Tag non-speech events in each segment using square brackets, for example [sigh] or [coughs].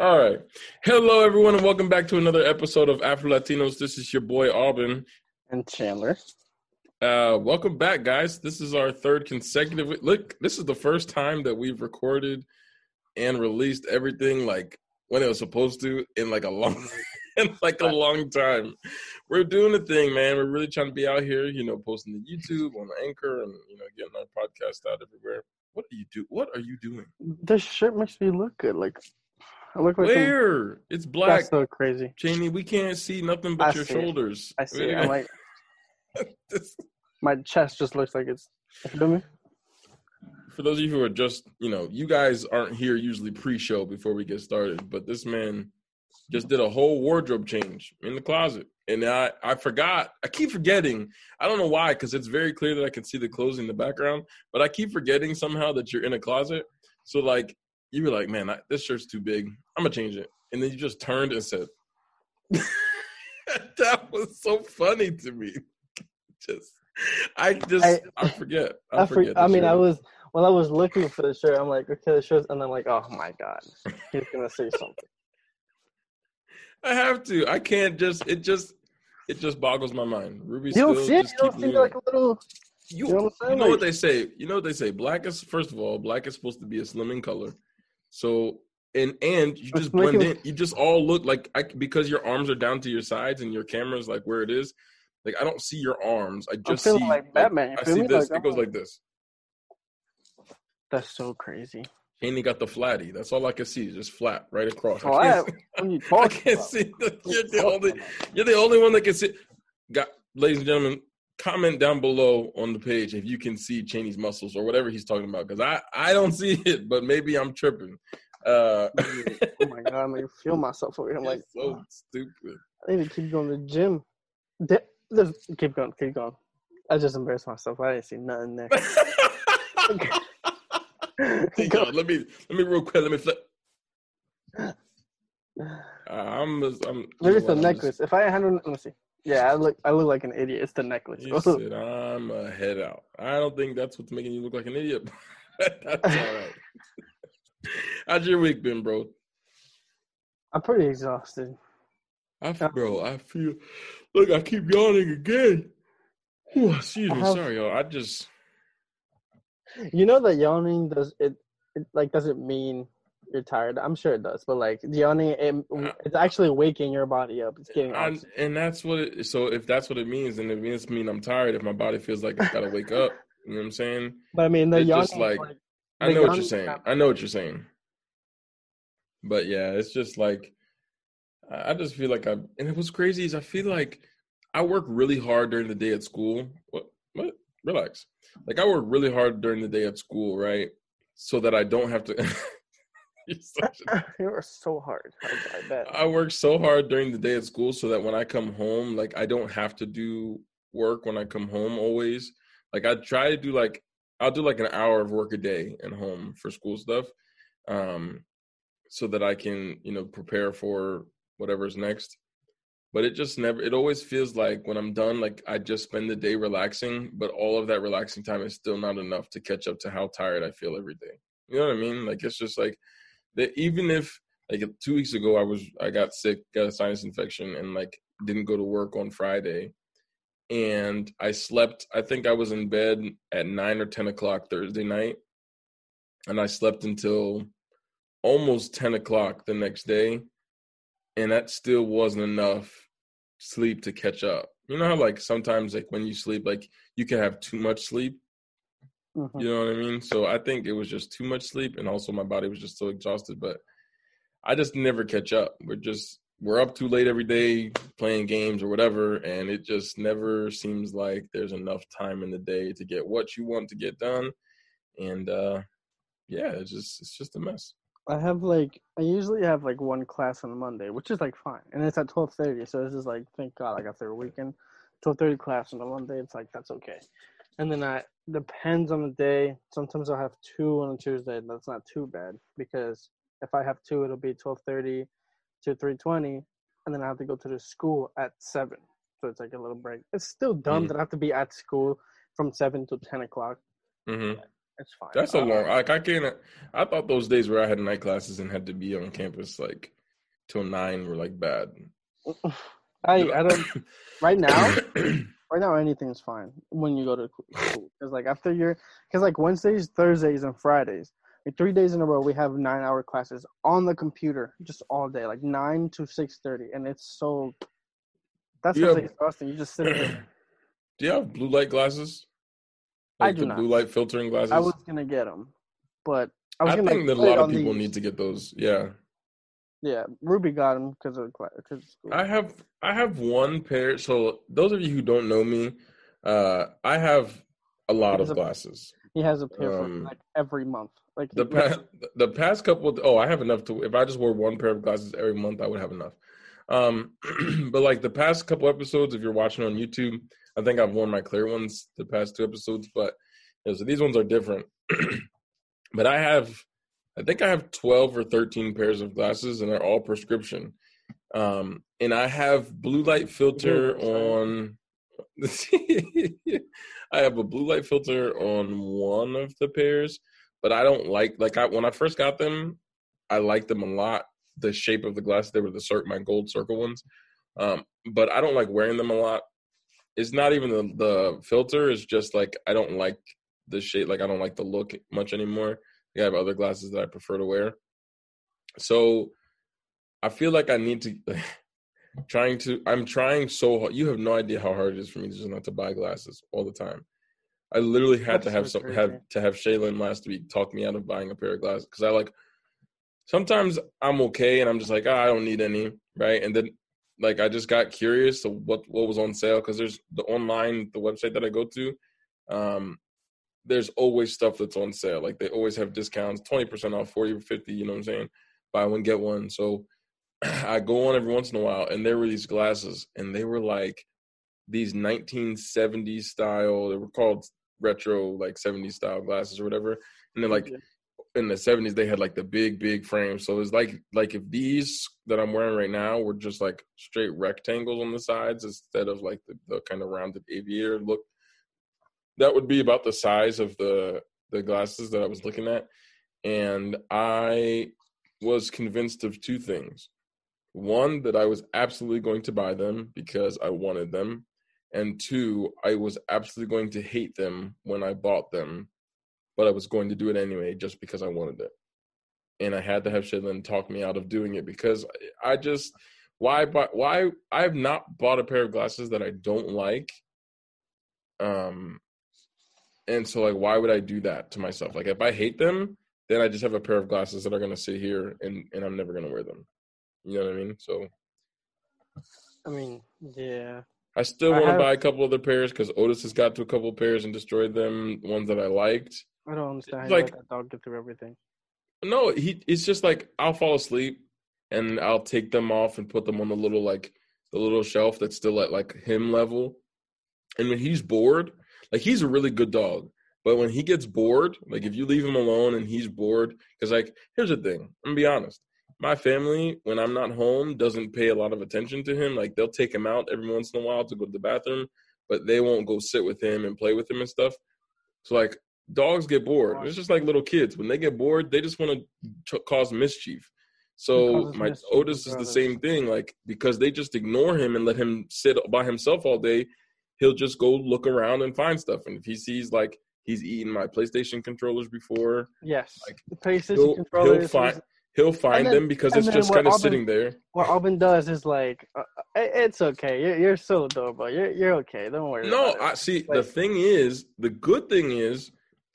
All right. Hello, everyone, and welcome back to another episode of Afro Latinos. This is your boy Aubyn. And Chandler. Uh, welcome back, guys. This is our third consecutive. Look, this is the first time that we've recorded and released everything like when it was supposed to in like a long, [laughs] in like a long time. We're doing the thing, man. We're really trying to be out here, you know, posting the YouTube on the Anchor and you know getting our podcast out everywhere. What do you do? What are you doing? This shirt makes me look good. Like I look like Where? It's black. That's so crazy. Jamie. we can't see nothing but I your see it. shoulders. I see. [laughs] I'm like my chest just looks like it's. You me? For those of you who are just, you know, you guys aren't here usually pre-show before we get started, but this man just did a whole wardrobe change in the closet, and I I forgot. I keep forgetting. I don't know why, because it's very clear that I can see the clothes in the background, but I keep forgetting somehow that you're in a closet. So like you were like, man, I, this shirt's too big. I'm gonna change it, and then you just turned and said, [laughs] "That was so funny to me." [laughs] Just, I just, I, I- forget. [laughs] I, I, forget. the I mean, I was when I was looking for the shirt. I'm like, okay, the shirt, and I'm like, oh my god, he's gonna say something. I have to. I can't just. It just. It just boggles my mind. Ruby You don't see it. You don't see like a little. You, you know what you know what they say. You know what they say. Black is first of all, black is supposed to be a slimming color. So and and you just blend in. You just all look like I, because your arms are down to your sides and your camera's like where it is. Like I don't see your arms. I just see like Batman. You I see this. Like, it goes like this. That's so crazy. And he got the flatty. That's all I can see. Just flat right across. Oh, I [laughs] I, can't, [laughs] you I can't see. The, you're, the only. about. You're the only one that can see. Got, ladies and gentlemen, comment down below on the page if you can see Cheney's muscles or whatever he's talking about, because I I don't see it, but maybe I'm tripping. Uh, [laughs] oh my god, I'm like feel myself over here. I'm [laughs] like, so stupid. I need to keep going to the gym. De- just keep going, keep going. I just embarrassed myself. I didn't see nothing there. [laughs] Yo, let me let me real quick. Let me flip. [sighs] Uh, I'm just- I'm. Maybe it's the I'm just- necklace. If I had let me see. Yeah, I look, I look like an idiot. It's the necklace. He said, [laughs] "I'm a head out." I don't think that's what's making you look like an idiot. [laughs] that's all right. [laughs] How's your week been, bro? I'm pretty exhausted. I feel, uh, bro, I feel. Look, I keep yawning again. Whew, excuse me, have- sorry, y'all. I just You know that yawning does it, it like doesn't mean you're tired. I'm sure it does, but like yawning, it, uh, it's actually waking your body up. It's getting I, and that's what it. So if that's what it means, then it means mean I'm tired. If my body feels like it's got to wake [laughs] up, you know what I'm saying? But I mean, the just like- like, I know what you're saying. I know what you're saying. But yeah, it's just like I just feel like I and what's crazy is I feel like I work really hard during the day at school. What what? Relax. Like I work really hard during the day at school, right? So that I don't have to You're such a- you [laughs] are [laughs] so hard. I, I bet. I work so hard during the day at school so that when I come home, like I don't have to do work when I come home always. Like I try to do like I'll do like an hour of work a day at home for school stuff. Um so that I can, you know, prepare for whatever's next. But it just never it always feels like when I'm done, like I just spend the day relaxing, but all of that relaxing time is still not enough to catch up to how tired I feel every day. You know what I mean? Like it's just like that even if like two weeks ago i was i got sick got a sinus infection and like didn't go to work on friday and i slept i think i was in bed at 9 or 10 o'clock thursday night and i slept until almost 10 o'clock the next day and that still wasn't enough sleep to catch up. You know how like sometimes like when you sleep like you can have too much sleep Mhm. you know what I mean? So I think it was just too much sleep, and also my body was just so exhausted. But I just never catch up. We're just we're up too late every day playing games or whatever, and it just never seems like there's enough time in the day to get what you want to get done. And uh yeah, it's just it's just a mess. I have like I usually have like one class on Monday, which is like fine, and it's at twelve thirty. So this is like thank God I got through a weekend. Twelve thirty class on a Monday, it's like that's okay. And then I depends on the day. Sometimes I'll have two on a Tuesday. That's not too bad because if I have two, it'll be twelve thirty to three twenty, and then I have to go to the school at seven. So it's like a little break. It's still dumb Mhm. that I have to be at school from seven to ten o'clock Mm-hmm. It's fine. That's a Uh, long. Like I can't. I thought those days where I had night classes and had to be on campus like till nine were like bad. [sighs] I I don't [coughs] right now. [coughs] Right now, anything's fine when you go to school. Because like after you're, because like Wednesdays, Thursdays, and Fridays, like three days in a row, we have nine-hour classes on the computer just all day, like nine to six thirty, and it's so. That's Yeah. what's exhausting. You just sit there. [clears throat] Do you have blue light glasses? I Like do the not. blue light filtering glasses. I was gonna get them, but I I, was gonna think that a lot of people these- need to get those. Yeah, Yeah, Ruby got them because of because. I have. I have one pair. So those of you who don't know me, uh, I have a lot of a- glasses. he has a pair for um, like every month. Like The past, the past couple. Oh, I have enough to. If I just wore one pair of glasses every month, I would have enough. Um, [clears throat] but like the past couple episodes, if you're watching on YouTube, I think I've worn my clear ones the past two episodes. But you know, so these ones are different. [clears throat] but I have, I think I have twelve or thirteen pairs of glasses, and they're all prescription. Um, and I have blue light filter on. [laughs] I have a blue light filter on one of the pairs, but I don't like like I when I first got them, I liked them a lot. The shape of the glasses, they were the cir- my gold circle ones. Um, but I don't like wearing them a lot. It's not even the the filter, it's just like I don't like the shape, like I don't like the look much anymore. I have other glasses that I prefer to wear. So I feel like I need to [laughs] trying to I'm trying so hard. You have no idea how hard it is for me just not to buy glasses all the time. I literally had That's to have so some have to have Shaylin last week talk me out of buying a pair of glasses because I like sometimes I'm okay and I'm just like ah, I don't need any right and then like I just got curious to what what was on sale because there's the online the website that I go to um there's always stuff that's on sale like they always have discounts 20% off 40 or 50 you know what I'm saying buy one get one so [clears throat] I go on every once in a while, and there were these glasses, and they were like these 1970s style. They were called retro, like 70s style glasses or whatever. And then like Yeah. in the 70s, they had like the big, big frames. So it's like like if these that I'm wearing right now were just like straight rectangles on the sides instead of like the, the kind of rounded aviator look, that would be about the size of the the glasses that I was looking at. And I was convinced of two things. One that i was absolutely going to buy them because i wanted them. And two i was absolutely going to hate them when i bought them but i was going to do it anyway just because i wanted it. And i had to have Shaylin talk me out of doing it because i just why buy, why i have not bought a pair of glasses that i don't like. Um and so like why would i do that to myself like if i hate them then i just have a pair of glasses that are to sit here and and i'm never to wear them you know what I mean? So I mean, yeah. I still want to buy a couple other pairs because Otis has got to a couple of pairs and destroyed them. Ones that I liked. I don't understand how Like- that dog get through everything. No, he. It's just like I'll fall asleep and I'll take them off and put them on the little like the little shelf that's still at like him level. And when he's bored, like he's a really good dog. But when he gets bored, like if you leave him alone and he's bored, because like here's the thing, I'm gonna be honest. My family, when I'm not home, doesn't pay a lot of attention to him. Like they'll take him out every once in a while to go to the bathroom, but they won't go sit with him and play with him and stuff. So like dogs get bored. It's just like little kids. When they get bored, they just want to cause mischief. So my mischief Otis is the same thing. Like because they just ignore him and let him sit by himself all day, he'll just go look around and find stuff. And if he sees like he's eaten my PlayStation controllers before, Yes. Like, the PlayStation he'll, controller he'll find he'll find then- them because it's just kind of sitting there. What Alvin does is like, uh, it's okay. You're, you're so adorable. You're you're okay. Don't worry. No, about it. I see. the thing is, the good thing is,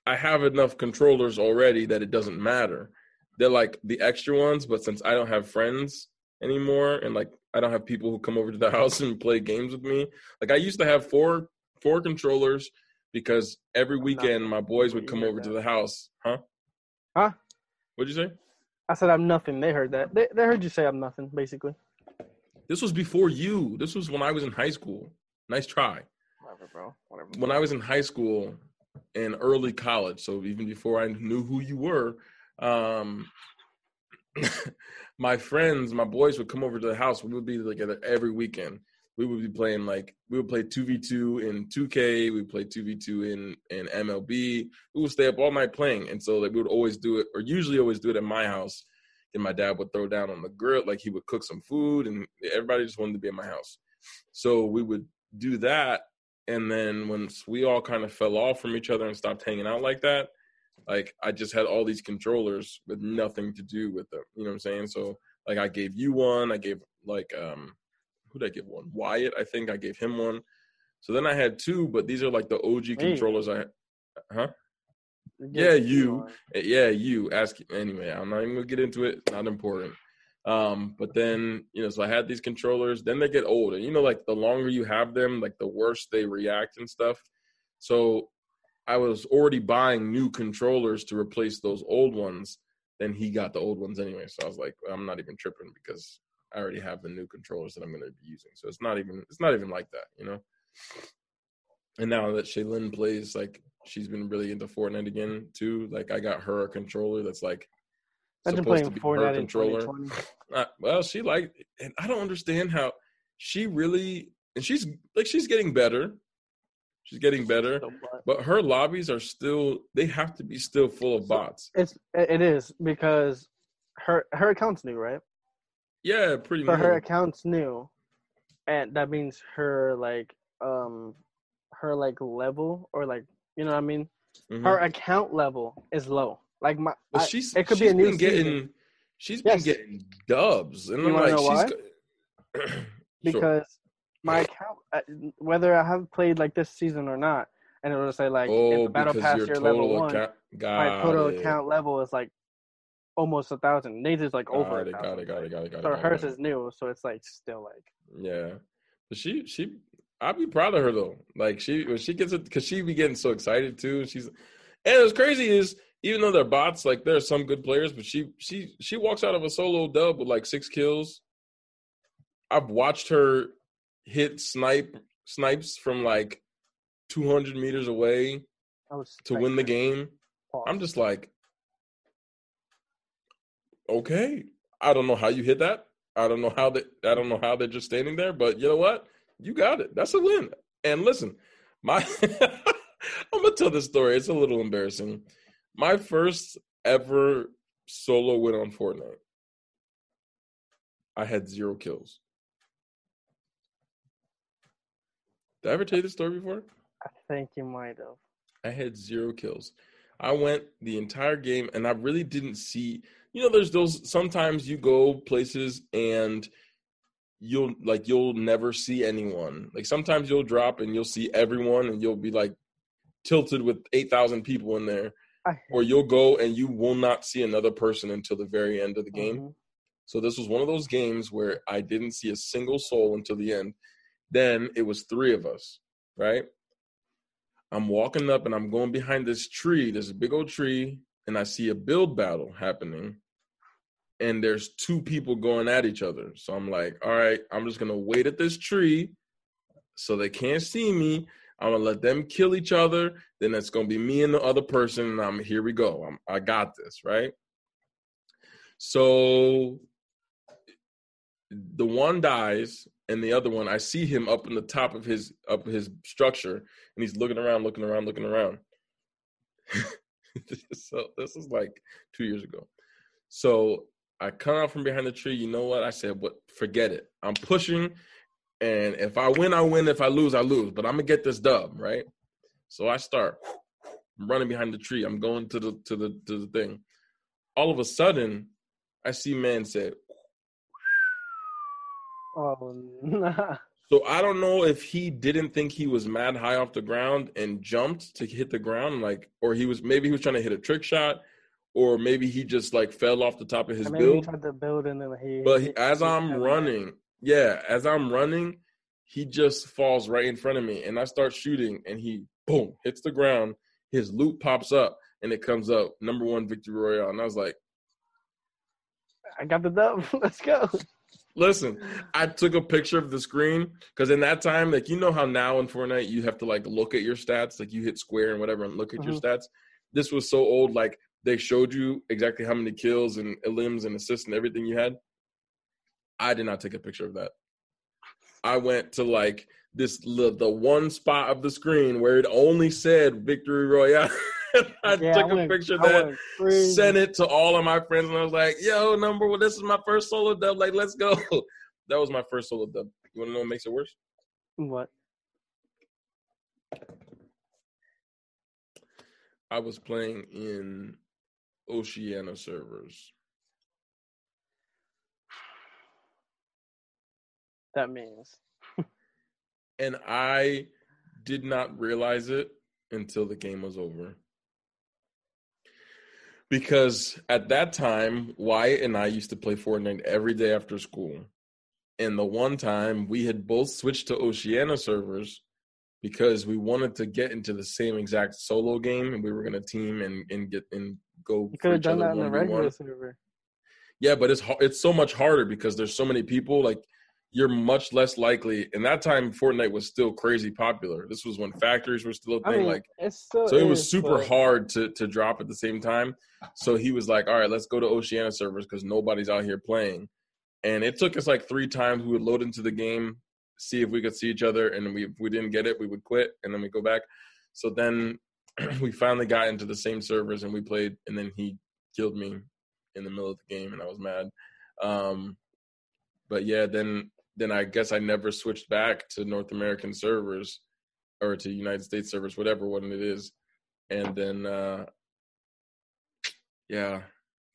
I have enough controllers already that it doesn't matter. They're like the extra ones, but since I don't have friends anymore, and like I don't have people who come over to the [laughs] house and play games with me, like I used to have four four controllers because every weekend my boys would come over to the house. Huh? Huh? What'd you say? I said I'm nothing. They heard that. They, they heard you say I'm nothing, basically. This was before you. This was when I was in high school. Nice try. Whatever, bro. Whatever. when I was in high school and early college, so even before I knew who you were, um, [laughs] my friends, my boys would come over to the house. We would be together every weekend. we would be playing like we would play two v two in two K. We play two v two in in MLB. We would stay up all night playing, and so like we would always do it, or usually always do it at my house. And my dad would throw down on the grill, like he would cook some food, and everybody just wanted to be in my house. So we would do that, and then once we all kind of fell off from each other and stopped hanging out like that, like I just had all these controllers with nothing to do with them. You know what I'm saying? So like I gave you one, I gave like um who did I give one? Wyatt, I think I gave him one. So then I had two, but these are like the OG hey. controllers I huh? Yeah, you. Eh, yeah, you. Ask anyway. I'm not even gonna get into it. Not important. Um, but then you know, so I had these controllers. Then they get old, and you know, like the longer you have them, like the worse they react and stuff. So I was already buying new controllers to replace those old ones. Then he got the old ones anyway. So I was like, I'm not even tripping because I already have the new controllers that I'm going to be using. So it's not even it's not even like that, you know. And now that Shaylin plays, like she's been really into Fortnite again too. Like I got her a controller that's like Imagine supposed to be Fortnite her controller. Uh, well, she like, and I don't understand how she really, and she's like she's getting better. She's getting better, but her lobbies are still they have to be still full of bots. It's it is because her her account's new, right? Yeah, pretty. So new. her account's new, and that means her like um her like level or like you know what I mean. Mm-hmm. Her account level is low. Like my, well, she's I, it could she's be a new getting. Season. She's been yes. getting dubs, and you I'm like, she's [clears throat] because my account, whether I have played like this season or not, and it will say like oh, battle pass your level one, my total it. account level is like almost a thousand. Nate's is like got over it, a thousand. Got it, got it, got it, got it. So hers is new, so it's like still like yeah. But she she I'd be proud of her though. Like she when she gets it because she be getting so excited too. She's and what's crazy is even though they're bots, like there are some good players, but she she she walks out of a solo dub with like six kills. I've watched her hit snipe snipes from like 200 meters away to win the game. I'm just like, okay, I don't know how you hit that. I don't know how they. I don't know how they're just standing there. But you know what? You got it. That's a win. And listen, my [laughs] I'm gonna tell this story. It's a little embarrassing. My first ever solo win on Fortnite. I had zero kills. Did I ever tell you this story before? I think you might have. I had zero kills. I went the entire game and I really didn't see you know there's those sometimes you go places and you'll like you'll never see anyone. Like sometimes you'll drop and you'll see everyone and you'll be like tilted with 8,000 people in there. Or you'll go and you will not see another person until the very end of the game. Mm-hmm. So this was one of those games where I didn't see a single soul until the end. Then it was three of us, right? I'm walking up and I'm going behind this tree, this big old tree, and I see a build battle happening. And there's two people going at each other. So I'm like, all right, I'm just gonna wait at this tree so they can't see me. I'm gonna let them kill each other. Then it's gonna be me and the other person, and I'm here we go. I'm, I got this, right? So the one dies, and the other one, I see him up in the top of his up his structure, and he's looking around, looking around, looking around. [laughs] so this is like two years ago. So I come out from behind the tree. You know what? I said, "What? Forget it. I'm pushing, and if I win, I win. If I lose, I lose. But I'm gonna get this dub, right?" So I start. I'm running behind the tree. I'm going to the to the to the thing. All of a sudden, I see man say, Oh, nah. So I don't know if he didn't think he was mad high off the ground and jumped to hit the ground, like, or he was maybe he was trying to hit a trick shot, or maybe he just like fell off the top of his build. He tried to build and then he. But he, as I'm running, yeah, as I'm running, he just falls right in front of me, and I start shooting, and he boom hits the ground. His loot pops up, and it comes up number one victory royale, and I was like, I got the dub. [laughs] Let's go. Listen, I took a picture of the screen because in that time, like you know how now in Fortnite you have to like look at your stats, like you hit square and whatever and look at mm-hmm. your stats. This was so old, like they showed you exactly how many kills and limbs and assists and everything you had. I did not take a picture of that. I went to like this the one spot of the screen where it only said victory royale. [laughs] [laughs] I yeah, took I a picture of that, sent it to all of my friends, and I was like, "Yo, number one, this is my first solo dub. Like, let's go." [laughs] that was my first solo dub. You want to know what makes it worse? What? I was playing in Oceania servers. That means. and I did not realize it until the game was over. Because at that time, Wyatt and I used to play Fortnite every day after school. And the one time we had both switched to Oceania servers because we wanted to get into the same exact solo game and we were gonna team and, and get and go. You could have done that in the regular server. Yeah, but it's it's so much harder because there's so many people. Like you're much less likely. And that time, Fortnite was still crazy popular. This was when factories were still a thing. I mean, like, so it was super hard to to drop at the same time. So he was like, "All right, let's go to Oceania servers because nobody's out here playing." And it took us like three times. We would load into the game, see if we could see each other, and we if we didn't get it, we would quit, and then we go back. So then [clears throat] we finally got into the same servers and we played, and then he killed me in the middle of the game, and I was mad. Um, but yeah, then then I guess I never switched back to North American servers or to United States servers, whatever one it is. And then uh yeah,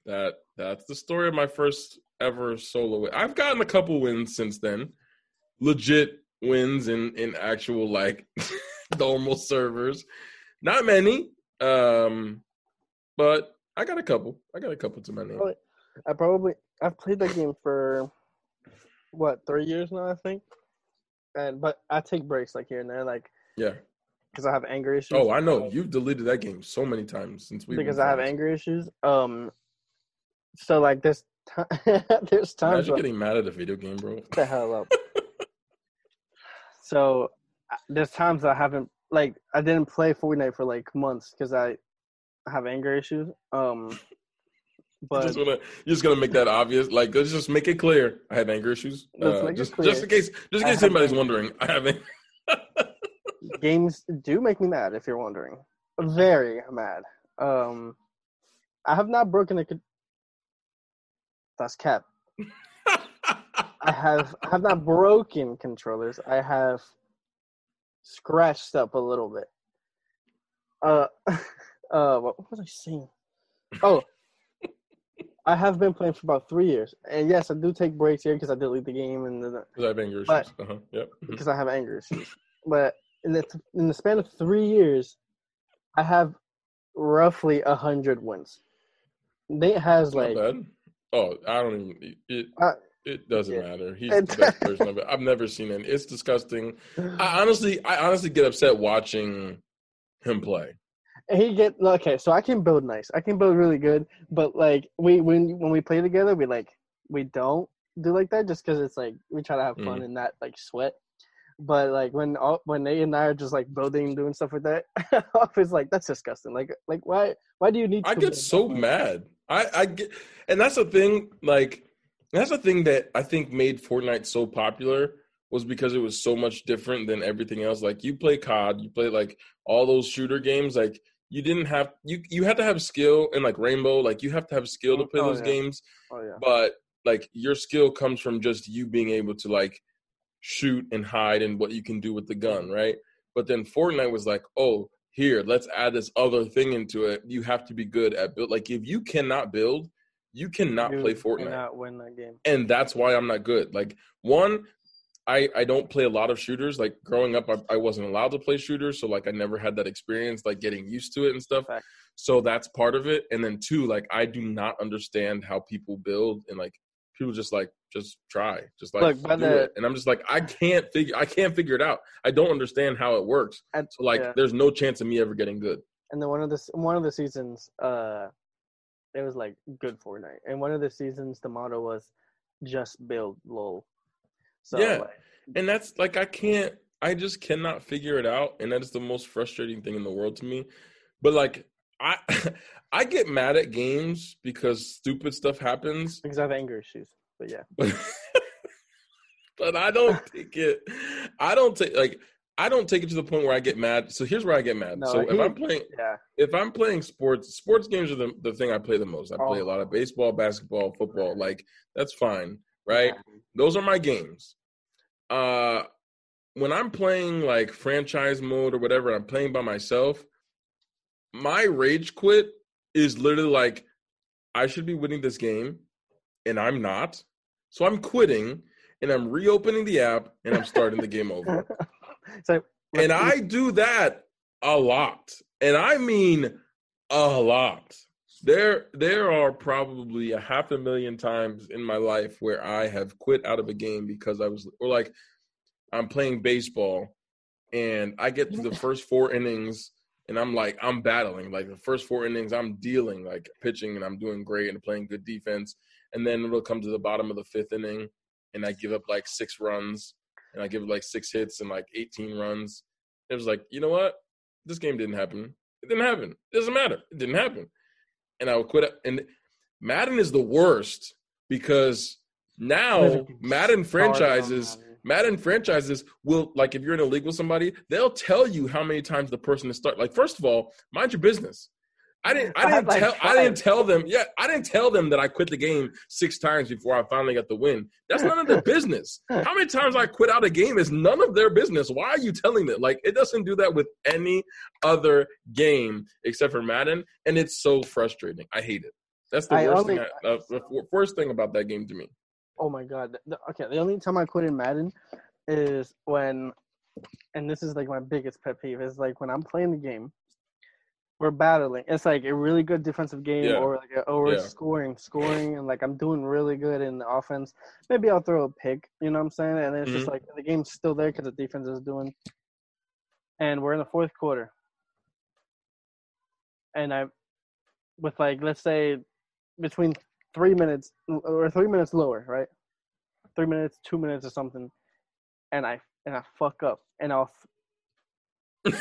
that that's the story of my first ever solo win. I've gotten a couple wins since then. Legit wins in in actual like [laughs] normal servers. Not many. Um but I got a couple. I got a couple to my name. I probably I've played that game for what three years now, I think. And but I take breaks like here and there, like yeah, because I have anger issues. Oh, I know you've deleted that game so many times since we because I have anger issues. Um, so like this, time, [laughs] there's times Imagine getting mad at a video game, bro. the hell up. [laughs] so there's times I haven't like I didn't play Fortnite for like months because I have anger issues. Um, but you just wanna you're just gonna make that obvious. Like let's just make it clear. I have anger issues. Uh, just just in case just in case anybody's wondering, I have [laughs] Games do make me mad if you're wondering. Very mad. Um I have not broken a that's cap. I have I have not broken controllers. I have scratched up a little bit. Uh [laughs] uh what was I saying? Oh, I have been playing for about three years, and yes, I do take breaks here because I delete the game and because I have anger issues. Uh-huh. Yep. Mm-hmm. Because I have anger issues, but in the in the span of three years, I have roughly a hundred wins. Nate has like. Oh, I don't even. It, uh, it doesn't yeah. matter. He's the best person of it. I've never seen it. It's disgusting. I honestly, I honestly get upset watching him play he get okay. So I can build nice. I can build really good. But like we when when we play together, we like we don't do like that just because it's like we try to have fun mm. and not like sweat. But like when all, when Nate and I are just like building doing stuff with that, [laughs] I it's like that's disgusting. Like like why why do you need? I get so mad. I I get, and that's the thing. Like that's the thing that I think made Fortnite so popular was because it was so much different than everything else. Like you play COD, you play like all those shooter games. Like you didn't have you you had to have skill and like rainbow like you have to have skill to mm, play oh, those yeah. games oh, yeah. but like your skill comes from just you being able to like shoot and hide and what you can do with the gun mm-hmm. right but then fortnite was like oh here let's add this other thing into it you have to be good at build like if you cannot build you cannot you play fortnite cannot win that game and that's why i'm not good like one I, I don't play a lot of shooters. Like growing up, I, I, wasn't allowed to play shooters, so like I never had that experience, like getting used to it and stuff. So that's part of it. And then two, like I do not understand how people build and like people just like just try, just like Look, do the, it. And I'm just like I can't figure I can't figure it out. I don't understand how it works. And, so like yeah. there's no chance of me ever getting good. And then one of the one of the seasons, uh, it was like good Fortnite. And one of the seasons, the motto was just build lol so, yeah, like, hmm. and that's like I can't. I just cannot figure it out, and that is the most frustrating thing in the world to me. But like I, [laughs] I get mad at games because stupid stuff happens. Because I have anger issues. But yeah. [laughs] but I don't [laughs] take it. I don't take like I don't take it to the point where I get mad. So here's where I get mad. No, so if he- I'm playing, Yeah. if I'm playing sports, sports games are the, the thing I play the most. I play oh. a Oh. lot of baseball, basketball, football. Like that's fine, right? Yeah. Those are my games. Uh, when I'm playing like franchise mode or whatever, I'm playing by myself. My rage quit is literally like, I should be winning this game, and I'm not. So I'm quitting, and I'm reopening the app, and I'm starting the game over. [laughs] so And I do that a lot. And I mean a lot. There there are probably a half a million times in my life where I have quit out of a game because I was or like I'm playing baseball and I get to the first four innings and I'm like I'm battling like the first four innings I'm dealing like pitching and I'm doing great and playing good defense and then it'll come to the bottom of the fifth inning and I give up like six runs and I give like six hits and like 18 runs. It was like, you know what? This game didn't happen. It didn't happen. It doesn't matter. It didn't happen. And I would quit. And Madden is the worst because now Madden franchises, Madden. Madden franchises will like if you're in a league with somebody, they'll tell you how many times the person is start. Like first of all, mind your business. I didn't. I didn't tell. I didn't tell them. Yeah, I didn't tell them that I quit the game six times before I finally got the win. That's none of their business. [laughs] How many times I quit out a game is none of their business. Why are you telling them? Like it doesn't do that with any other game except for Madden, and it's so frustrating. I hate it. That's the I worst only- thing. I, uh, the worst thing about that game to me. Oh my god. The- okay, the only time I quit in Madden is when, and this is like my biggest pet peeve is like when I'm playing the game, we're battling. It's like a really good defensive game, Yeah. or like a, or Yeah. scoring, scoring, and like I'm doing really good in the offense. Maybe I'll throw a pick. You know what I'm saying? And it's just Mhm. like the game's still there because the defense is doing. And we're in the fourth quarter, and I, with like let's say, between three minutes or three minutes lower, right? Three minutes, two minutes, or something, and I and I fuck up, and I'll. [laughs]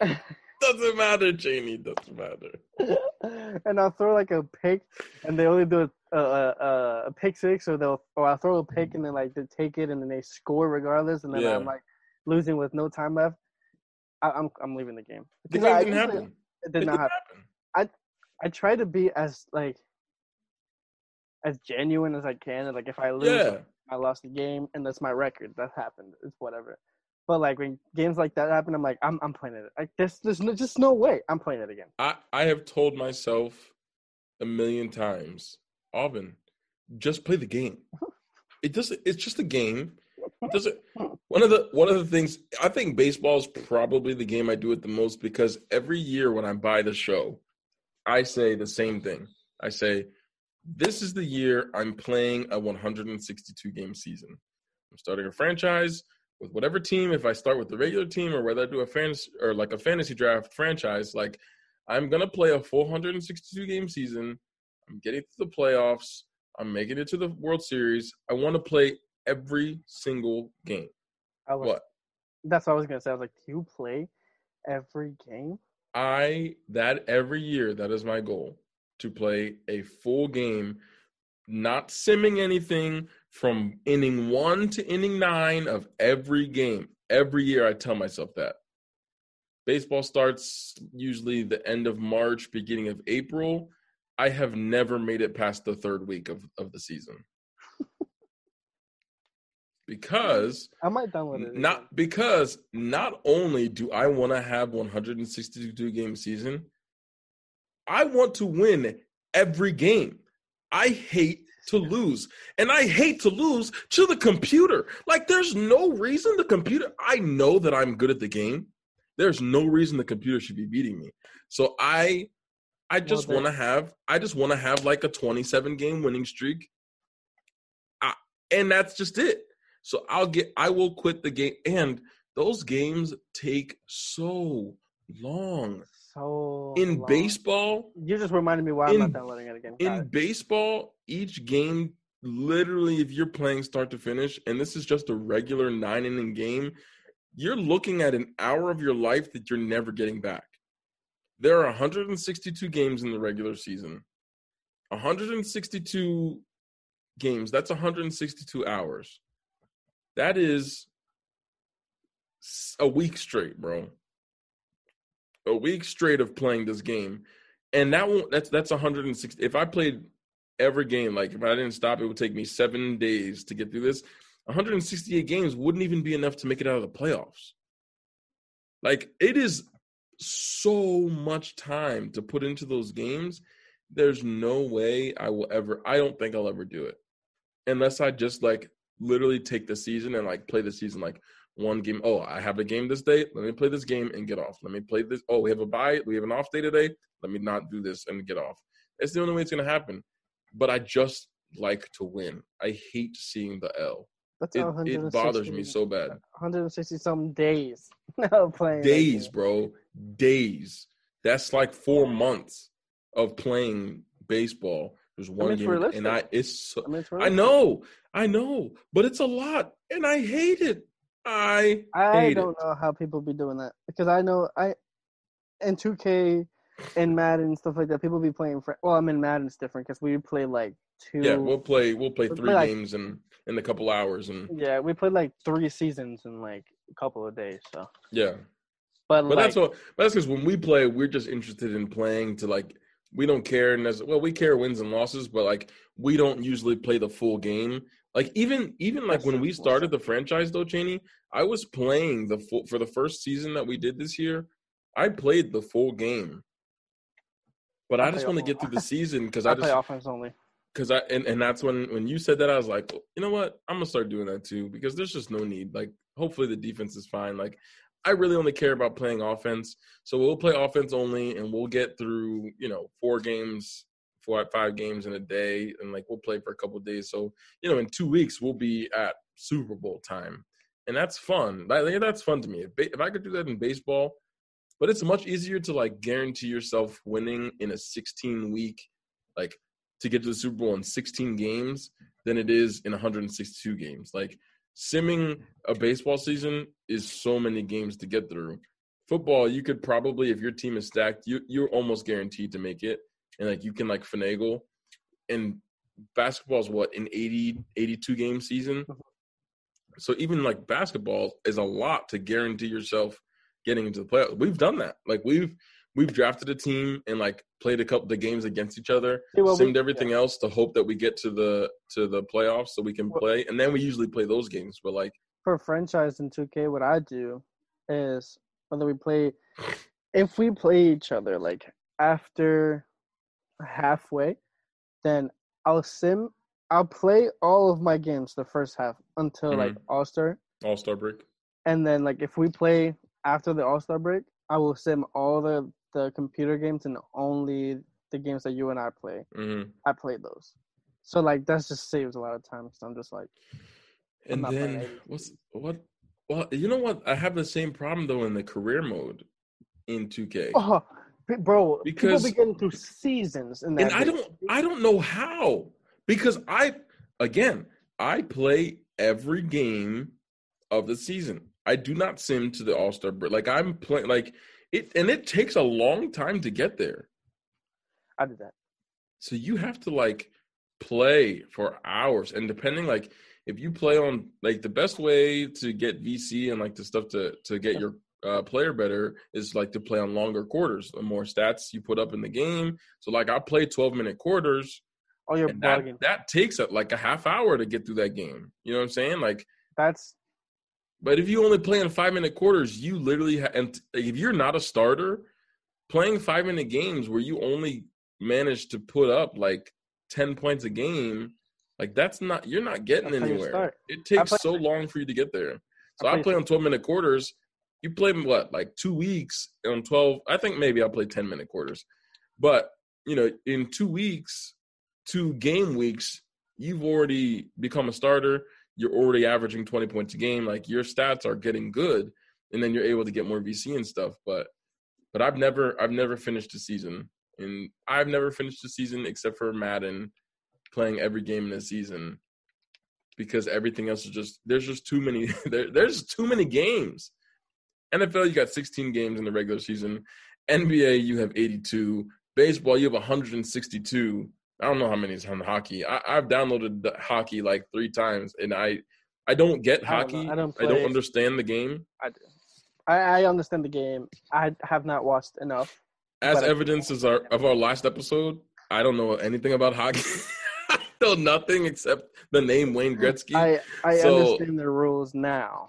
[laughs] [laughs] Doesn't matter, Cheney. Doesn't matter. [laughs] and I'll throw like a pick, and they only do a a, a, a pick six, or they'll or I'll throw a pick mm-hmm. and then like they take it and then they score regardless, and then Yeah. I'm like losing with no time left. I, I'm I'm leaving the game. Game didn't happen. It did not happen. I I try to be as like as genuine as I can. and, Like if I lose, Yeah. I lost the game, and that's my record. That happened. It's whatever. But like when games like that happen, I'm like, I'm I'm playing it. Like there's there's no, just no way I'm playing it again. I, I have told myself a million times, Alvin, just play the game. [laughs] It doesn't. It's just a game. It doesn't. One of the one of the things I think baseball is probably the game I do it the most because every year when I buy the show, I say the same thing. I say, "This is the year I'm playing a 162 game season. I'm starting a franchise." With whatever team, if I start with the regular team or whether I do a fantasy or like a fantasy draft franchise, like I'm gonna play a 462 game season. I'm getting to the playoffs. I'm making it to the World Series. I want to play every single game. I was, What That's what I was gonna say. I was like, do you play every game? I that every year that is my goal to play a full game, not simming anything from inning one to inning nine of every game. Every year I tell myself that. Baseball starts usually the end of March, beginning of April. I have never made it past the third week of, of the season. [laughs] because I might download it. not because not only do I want to have 162 game season, I want to win every game. I hate to lose. And I hate to lose to the computer. Like there's no reason the computer I know that I'm good at the game. There's no reason the computer should be beating me. So I I just Well, want to have I just want to have like a 27 game winning streak. I, and that's just it. So I'll get I will quit the game and those games take so long. So In long. baseball, You just reminded me why I'm not downloading it again. In it. baseball, each game literally if you're playing start to finish and this is just a regular 9 inning game, you're looking at an hour of your life that you're never getting back. There are 162 games in the regular season. 162 games, that's 162 hours. That is a week straight, bro. A week straight of playing this game, and that won't. That's that's 160. If I played every game, like if I didn't stop, it would take me seven days to get through this. 168 games wouldn't even be enough to make it out of the playoffs. Like it is so much time to put into those games. There's no way I will ever. I don't think I'll ever do it unless I just like literally take the season and like play the season like one game. Oh, I have a game this day. Let me play this game and get off. Let me play this. Oh, we have a bye. We have an off day today. Let me not do this and get off. It's the only way it's going to happen. But I just like to win. I hate seeing the L. That's it, it bothers me so bad. 160 some days [laughs] no playing. Days, bro. Days. That's like four months of playing baseball. There's one I mean, game, and I it's so, I, mean, I know, I know, but it's a lot, and I hate it. I I don't it. know how people be doing that because I know I in 2K and Madden stuff like that. People be playing. For, well, I'm in mean Madden's different because we play like two. Yeah, we'll play. We'll play we'll three play games like, in in a couple hours, and yeah, we played like three seasons in like a couple of days. So yeah, but but like, that's what. But that's because when we play, we're just interested in playing to like. We don't care, and well, we care wins and losses, but like we don't usually play the full game. Like even even like when we started the franchise though, Cheney, I was playing the full for the first season that we did this year. I played the full game, but I, I just want to get through [laughs] the season because I, I, just play offense only. Because I and, and that's when when you said that I was like, you know what, I'm gonna start doing that too because there's just no need. Like hopefully the defense is fine. Like I really only care about playing offense, so we'll play offense only, and we'll get through you know four games four five games in a day and like we'll play for a couple days. So you know in two weeks we'll be at super bowl time. And that's fun. That, that's fun to me. If, if i could do that in baseball but it's much easier to like guarantee yourself winning in a 16 week like to get to the super bowl in 16 games than it is in 162 games. Like simming a baseball season is so many games to get through. Football you could probably if your team is stacked you, you're almost guaranteed to make it and like you can like finagle. And basketball is what an 80, 82 game season. Mm-hmm. So even like basketball is a lot to guarantee yourself getting into the playoffs. We've done that. Like we've we've drafted a team and like played a couple the games against each other, yeah, well, simmed we, everything yeah. else to hope that we get to the to the playoffs so we can well, play. And then we usually play those games. But like for franchise in 2K, what I do is whether we play if we play each other like after halfway, then I'll sim. I'll play all of my games the first half until mm-hmm. like All Star. All Star break. And then like if we play after the All Star break, I will sim all the the computer games and only the games that you and I play. Mm-hmm. I play those. So like that just saves a lot of time. So I'm just like. And then what's what? Well, you know what? I have the same problem though in the career mode in 2K. Oh, bro. Because people begin through seasons in that. And I don't, I don't know how because I, again, I play every game of the season. I do not sim to the All Star break. Like I'm playing, like it, and it takes a long time to get there. I did that. So you have to like play for hours, and depending, like if you play on like the best way to get VC and like the stuff to to get your uh, player better is like to play on longer quarters. The more stats you put up in the game. So like I play 12 minute quarters. Oh, you're. That, that takes a, like a half hour to get through that game. You know what I'm saying? Like that's. But if you only play in five minute quarters, you literally ha- and if you're not a starter, playing five minute games where you only manage to put up like 10 points a game, like that's not you're not getting that's anywhere. It takes so long for you to get there. So I play, I play on 12 minute quarters you play what like two weeks on 12 i think maybe i'll play 10 minute quarters. But you know in two weeks two game weeks you've already become a starter. You're already averaging 20 points a game. Like your stats are getting good and then you're able to get more vc and stuff. But but i've never i've never finished a season. And i've never finished a season except for madden playing every game in the season because everything else is just there's just too many [laughs] there, there's too many games NFL, you got 16 games in the regular season. NBA, you have 82. Baseball, you have 162. I don't know how many is on hockey. I, have downloaded hockey like three times, and I I don't get hockey. I don't know. hockey. I I don't don't, understand the game. I do. I, I understand the game. I have not watched enough. As evidence is our of our last episode, I don't know anything about hockey. [laughs] I know nothing except the name Wayne Gretzky. I, I I So- understand the rules now.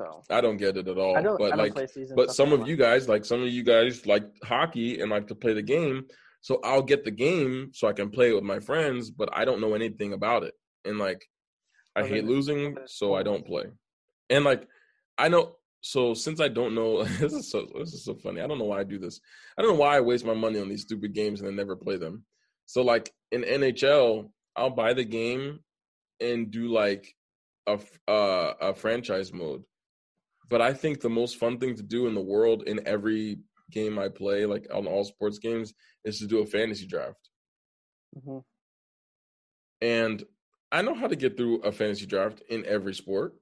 So don't get it at all. I don't. but I like, play season. but some of you guys, like some of you guys, like hockey and like to play the game. So I'll get the game so I can play it with my friends, but I don't know anything about it. And like, I Well, hate losing, well, then it's so I don't play. And like, I know. So since I don't know, [laughs] this is so this is so funny. I don't know why I do this. I don't know why I waste my money on these stupid games and then never play them. So like in NHL, I'll buy the game and do like a uh, a franchise mode. But I think the most fun thing to do in the world in every game I play, like on all sports games, is to do a fantasy draft. Mhm. And I know how to get through a fantasy draft in every sport,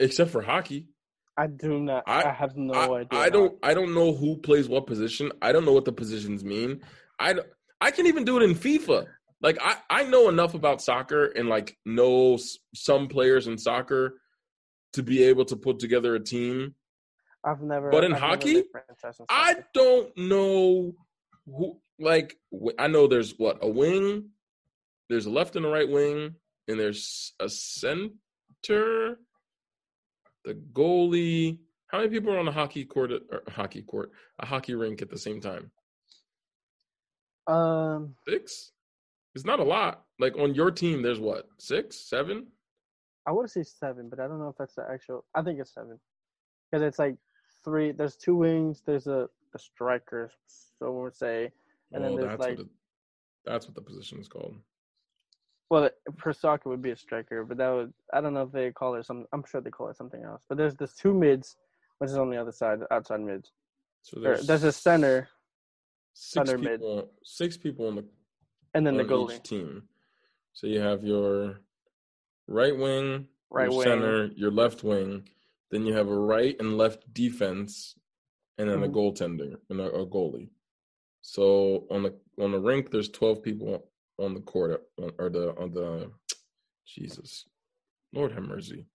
except for hockey. I do not. I- I, have no I, idea. I don't I don't know who plays what position. I don't know what the positions mean. I I can even do it in FIFA. Like I I know enough about soccer and like know some players in soccer to be able to put together a team. I've never. But in I've hockey, I don't know who like I know there's what a wing, there's a left and a right wing, and there's a center, the goalie. How many people are on a hockey court? At, or hockey court, a hockey rink at the same time? Um, Six. It's not a lot. Like on your team, there's what six, seven. I would say seven, but I don't know if that's the actual. I think it's seven because it's like three. There's two wings. There's a the striker. So we would say, and then oh, there's that's like what it, that's what the position is called. well, for soccer would be a striker, but that would I don't know if they call it some. I'm sure they call it something else. But there's this two mids, which is on the other side, outside mids. So Or there's, there's a center six center mid. people. Six people on the and then the goalie, team. So you have your right wing, right your wing. center, your left wing. Then you have a right and left defense, and then Mhm. a goaltender and a, a goalie. So on the on the rink, there's twelve people on the court, or the on the Jesus, Lord have mercy.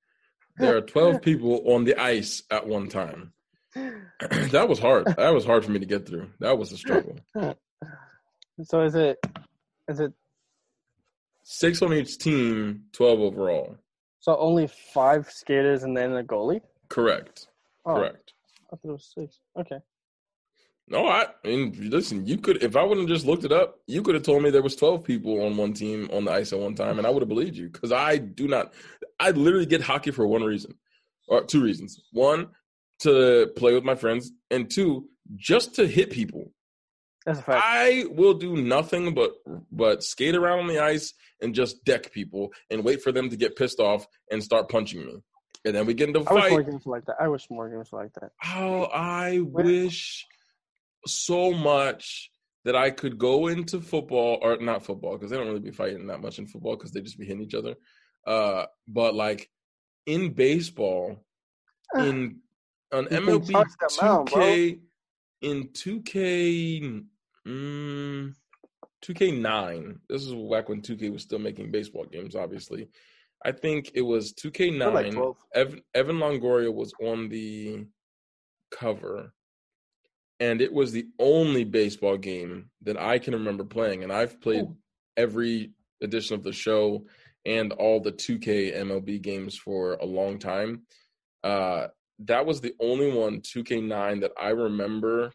There are twelve [laughs] people on the ice at one time. [clears throat] that was hard. That was hard for me to get through. That was a struggle. [laughs] So is it is it Six on each team, twelve overall. so only five skaters and then a goalie? Correct. Oh, Correct. I thought it was six. Okay. No, I, mean, listen, you could if I wouldn't have just looked it up, you could have told me there was twelve people on one team on the ice at one time, and I would have believed you because I do not. I literally get hockey for one reason, or two reasons. One, to play with my friends, and two, just to hit people. That's a fact. I will do nothing but but skate around on the ice and just deck people and wait for them to get pissed off and start punching me, and then we get into a I wish more fight. games like that. I wish more games were like that. Oh, I wish so much that I could go into football or not football because they don't really be fighting that much in football because they just be hitting each other. Uh, but like in baseball, in on You MLB two. K, in two K, mm, two K nine. This is back when two K was still making baseball games. Obviously, I think it was two K They're like nine. Evan, Evan Longoria was on the cover, and it was the only baseball game that I can remember playing. And I've played Ooh. every edition of the show and all the 2K MLB games for a long time. Uh, that was the only one 2K9 that I remember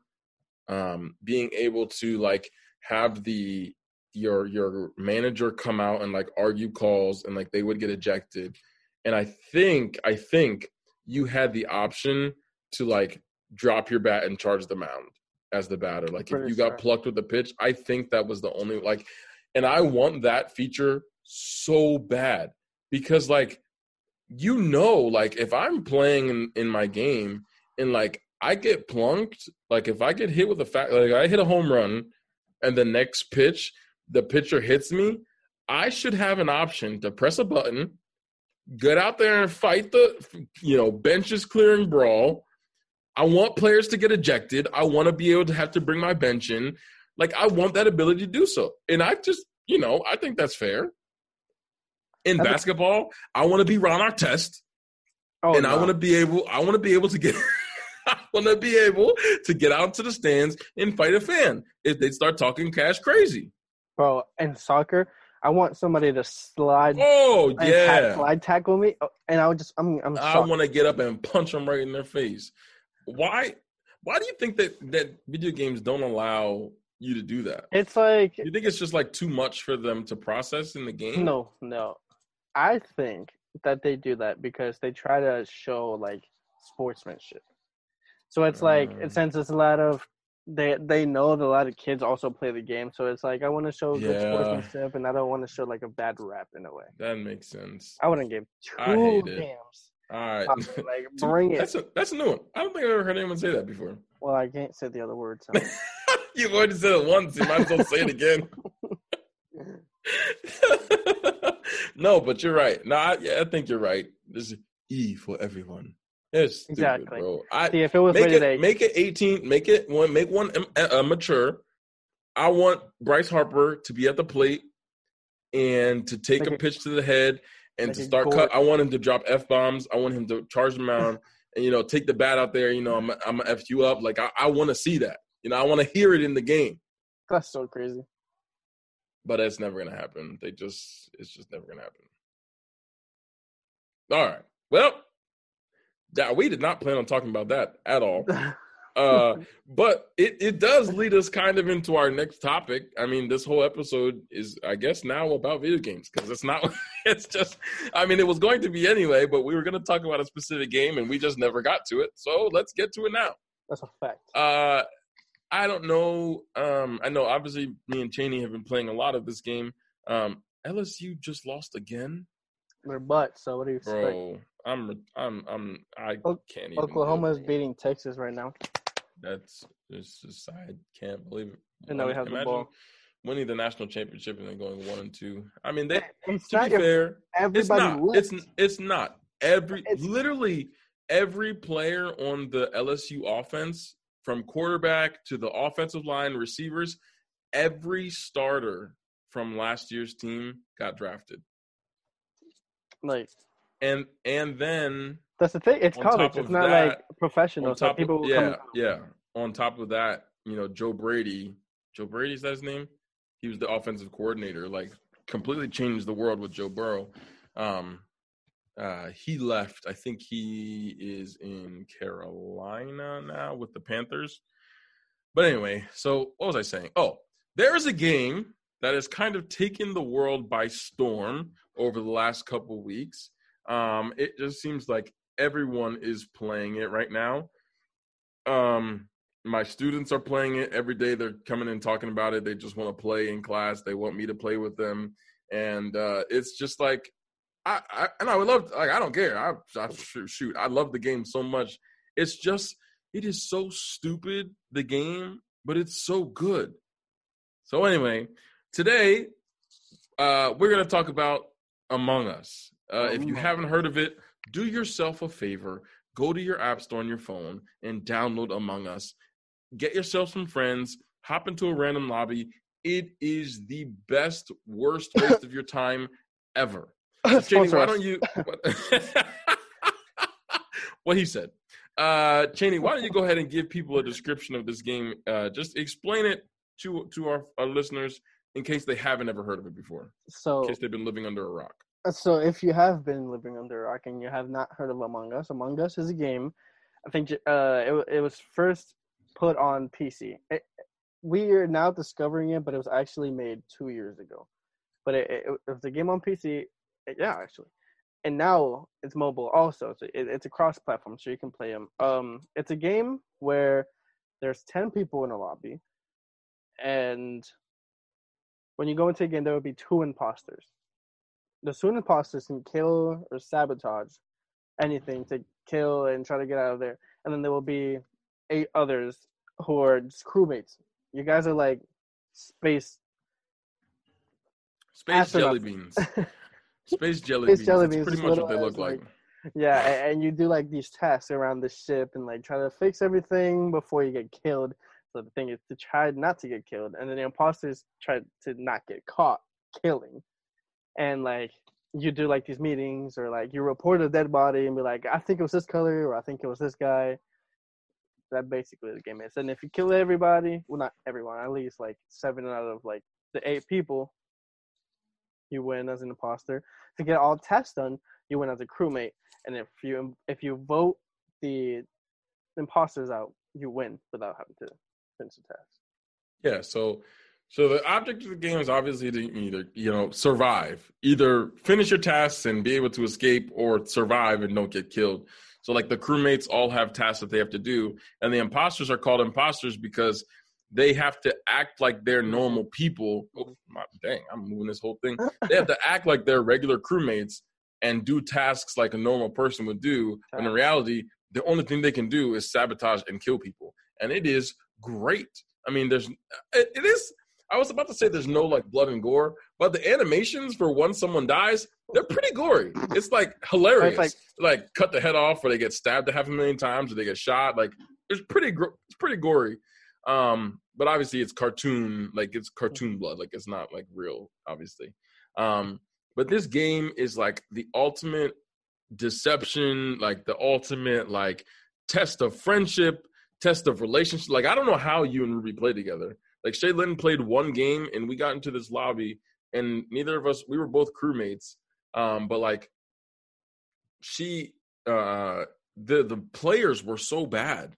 um, being able to like have the your your manager come out and like argue calls and like they would get ejected. And i think i think you had the option to like drop your bat and charge the mound as the batter. Like if you got plucked with the pitch i think that was the only like and i want that feature so bad because like you know like if i'm playing in, in my game and like i get plunked. Like if i get hit with a fact like i hit a home run and the next pitch the pitcher hits me i should have an option to press a button get out there and fight the you know benches clearing brawl. I want players to get ejected. I want to be able to have to bring my bench in. Like i want that ability to do so. And i just you know i think that's fair. In That's basketball, I want to be Ron Artest, Oh, and I want to be able. I want to be able to get. [laughs] I want to be able to get out to the stands and fight a fan if they start talking cash crazy. bro. and soccer, I want somebody to slide Oh ta- yeah, slide tackle me, oh, and I would just I'm I'm I want to get up and punch them right in their face. Why? Why do you think that that video games don't allow you to do that? It's like You think it's just like too much for them to process in the game? no, no. I think that they do that because they try to show like sportsmanship. So it's like Mm. since it's a lot of they they know that a lot of kids also play the game, so it's like I want to show good Yeah. sportsmanship, and I don't want to show like a bad rap in a way. That makes sense. I wouldn't give two I hate it. damns. All right. Like [laughs] bring it. That's a that's a new one. I don't think I've ever heard anyone say that before. Well, I can't say the other words. so- [laughs] You've already said it once. You might as well say it again. [laughs] no, but you're right. No, I, yeah, I think you're right. This is E for everyone. It's stupid, Exactly. bro. I See, if it was make it make it 18. Make it one. Make one um, uh, uh, mature. I want Bryce Harper to be at the plate and to take a pitch to the head and to start cut. I want him to drop f bombs. I want him to charge the mound and you know take the bat out there. You know I'm I'm gonna f you up. Like I, I want to see that. You know I want to hear it in the game. that's so crazy. But it's never gonna happen. They just it's just never gonna happen. All right. Well, that we did not plan on talking about that at all. [laughs] Uh, but it, it does lead us kind of into our next topic. I mean, this whole episode is, I guess, now about video games because it's not. [laughs] It's just. I mean, it was going to be anyway, but we were going to talk about a specific game, and we just never got to it. So let's get to it now. That's a fact. Uh, I don't know. Um, I know obviously me and Cheney have been playing a lot of this game. Um, LSU just lost again, Their butt. So what do you expect? bro. I'm, I'm, I'm. I can't Oklahoma is beating Texas right now. That's it's just I can't believe it. And now we have the ball. winning the national championship and then going one and two. I mean, they It's to not be fair, it's not. It's it's not every It's- literally every player on the LSU offense, from quarterback to the offensive line, receivers, every starter from last year's team got drafted, like and and then that's the thing. It's college. It's not that- like professional. on So people of, yeah, yeah. On top of that, you know, Joe Brady, Joe Brady is that his name? He was the offensive coordinator, like completely changed the world with Joe Burrow. Um, uh, he left. I think he is in Carolina now with the Panthers. But anyway, so what was I saying? Oh, there is a game that has kind of taken the world by storm over the last couple weeks. Um, it just seems like everyone is playing it right now. Um, my students are playing it every day. They're coming in talking about it. They just want to play in class. They want me to play with them, and uh, it's just like I, I and I would love like I don't care. I, I shoot, shoot. I love the game so much. It's just it is so stupid the game, but it's so good. So anyway, today uh, we're gonna talk about Among Us. Uh, if you haven't heard of it, do yourself a favor. Go to your app store on your phone and download Among Us. Get yourself some friends. Hop into a random lobby. It is the best, worst [laughs] waste of your time ever. [laughs] So, Cheney, why don't you? [laughs] what he said. Uh, Cheney, why don't you go ahead and give people a description of this game? Uh, just explain it to to our, our listeners in case they haven't ever heard of it before, So, in case they've been living under a rock. So if you have been living under a rock and you have not heard of Among Us, Among Us is a game. I think uh, it it was first put on PC. It, we are now discovering it, but it was actually made two years ago. But it, it, it was a game on PC. yeah, actually, and now it's mobile also. So it, it's a cross-platform, so you can play them. Um, it's a game where there's ten people in a lobby, and when you go into a game, there will be two imposters the two imposters can kill or sabotage anything to kill and try to get out of there. And then there will be eight others who are just crewmates. You guys are like space. Space jelly beans. [laughs] Space jelly Space beans. jelly That's beans, pretty much what they look ass, like. yeah, a- and, you do like these tests around the ship and like try to fix everything before you get killed. So the thing is to try not to get killed, and then the imposters try to not get caught killing. And like you do like these meetings or like you report a dead body and be like, I think it was this color or I think it was this guy. That basically the game is. And if you kill everybody, well, not everyone, at least like seven out of like the eight people, you win as an imposter. To get all tests done, you win as a crewmate. And if you if you vote the imposters out, you win without having to finish the test. Yeah. So, so the object of the game is obviously to either you know survive, either finish your tasks and be able to escape, or survive and don't get killed. So, like the crewmates all have tasks that they have to do, and the imposters are called imposters because they have to act like they're normal people. Oh, my, dang, I'm moving this whole thing. [laughs] They have to act like they're regular crewmates and do tasks like a normal person would do. When in reality, the only thing they can do is sabotage and kill people, and it is great. I mean, there's it, it is. I was about to say there's no like blood and gore, but the animations for when someone dies, they're pretty gory. It's like hilarious. It's like, like cut the head off, or they get stabbed a half a million times, or they get shot. Like it's pretty, it's pretty gory. Um, but obviously it's cartoon, like it's cartoon blood, like it's not like real, obviously. Um, but this game is like the ultimate deception, like the ultimate like test of friendship, test of relationship. Like I don't know how you and Ruby play together. Like Shay Lynn played one game and we got into this lobby and neither of us we were both crewmates. Um, but like she uh the the players were so bad.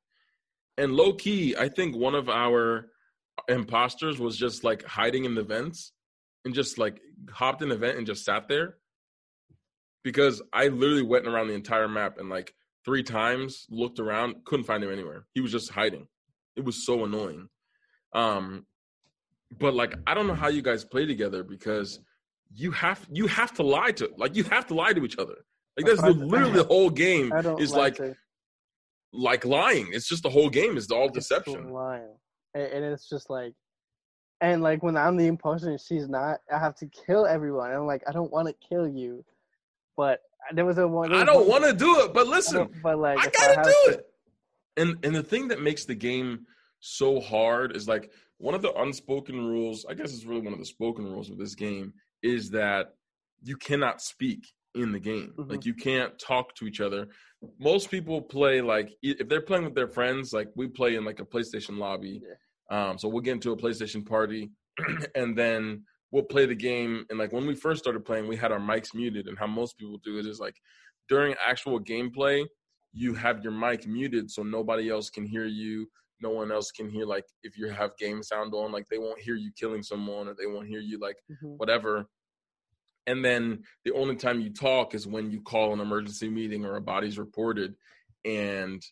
And low key, I think one of our imposters was just like hiding in the vents and just like hopped in the vent and just sat there because I literally went around the entire map and like three times looked around, couldn't find him anywhere. He was just hiding. It was so annoying. Um, but like I don't know how you guys play together because you have you have to lie to like you have to lie to each other. Like that's the, literally the whole game is like to. like lying. It's just the whole game is all deception. Lying, and it's just like, and like when I'm the imposter and she's not, I have to kill everyone. And I'm like, I don't want to kill you, but there was a one. I don't want to do it, but listen, but like I gotta I do to... it. And and the thing that makes the game so hard is like one of the unspoken rules. I guess it's really one of the spoken rules of this game is that you cannot speak in the game. Mm-hmm. Like you can't talk to each other. Most people play like if they're playing with their friends, like we play in like a PlayStation lobby. Yeah. Um, so we'll get into a PlayStation party, [clears throat] and then we'll play the game and like when we first started playing we had our mics muted and how most people do it is like during actual gameplay you have your mic muted so nobody else can hear you no one else can hear like if you have game sound on like they won't hear you killing someone or they won't hear you like mm-hmm. whatever and then the only time you talk is when you call an emergency meeting or a body's reported and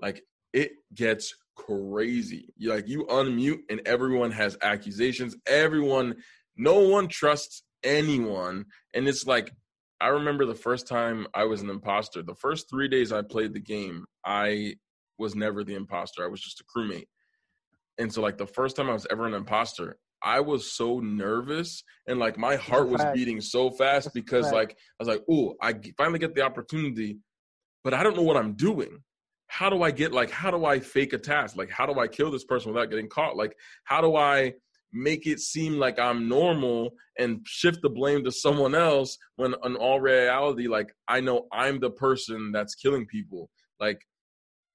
like it gets crazy you like you unmute and everyone has accusations everyone no one trusts anyone. And it's like, I remember the first time I was an imposter. The first three days I played the game, I was never the imposter. I was just a crewmate. And so, like, the first time I was ever an imposter, I was so nervous and like my heart was beating so fast because like I was like, oh, I finally get the opportunity, but I don't know what I'm doing. How do I get like how do I fake a task? Like how do I kill this person without getting caught? Like how do I make it seem like I'm normal and shift the blame to someone else when in all reality, like I know I'm the person that's killing people. Like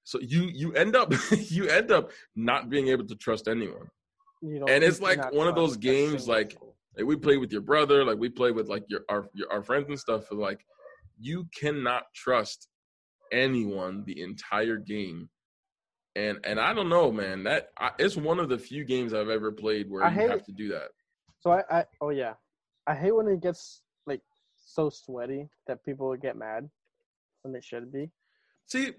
so you you end up [laughs] you end up not being able to trust anyone. and it's like one of those games like, like we play with your brother, like we play with like your our your, our friends and stuff. Like you cannot trust anyone the entire game and and I don't know, man. That I, it's one of the few games I've ever played where I you have to do that. So I, I oh yeah, I hate when it gets like so sweaty that people get mad when they should be. See,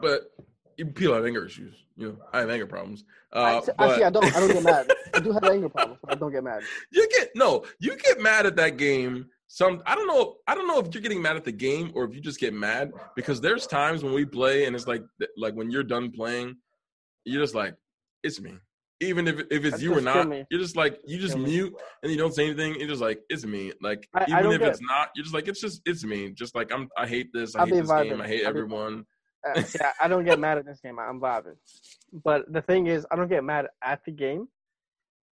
but people have anger issues. You know, I have anger problems. Uh, I, but... I see. I don't. I don't get mad. I do have [laughs] anger problems. I don't get mad. You get no. You get mad at that game some I don't know I don't know if you're getting mad at the game or if you just get mad because there's times when we play and it's like like when you're done playing, you're just like it's me. Even if if it's That's you or not, you're just like you just kill mute me. and you don't say anything. You're just like it's me. Like I, even I if it's not, you're just like it's just it's me. Just like I'm I hate this. I I'll hate this game. I hate I'll everyone. Be, uh, yeah, I don't get mad at this game. I'm vibing. But the thing is, I don't get mad at the game.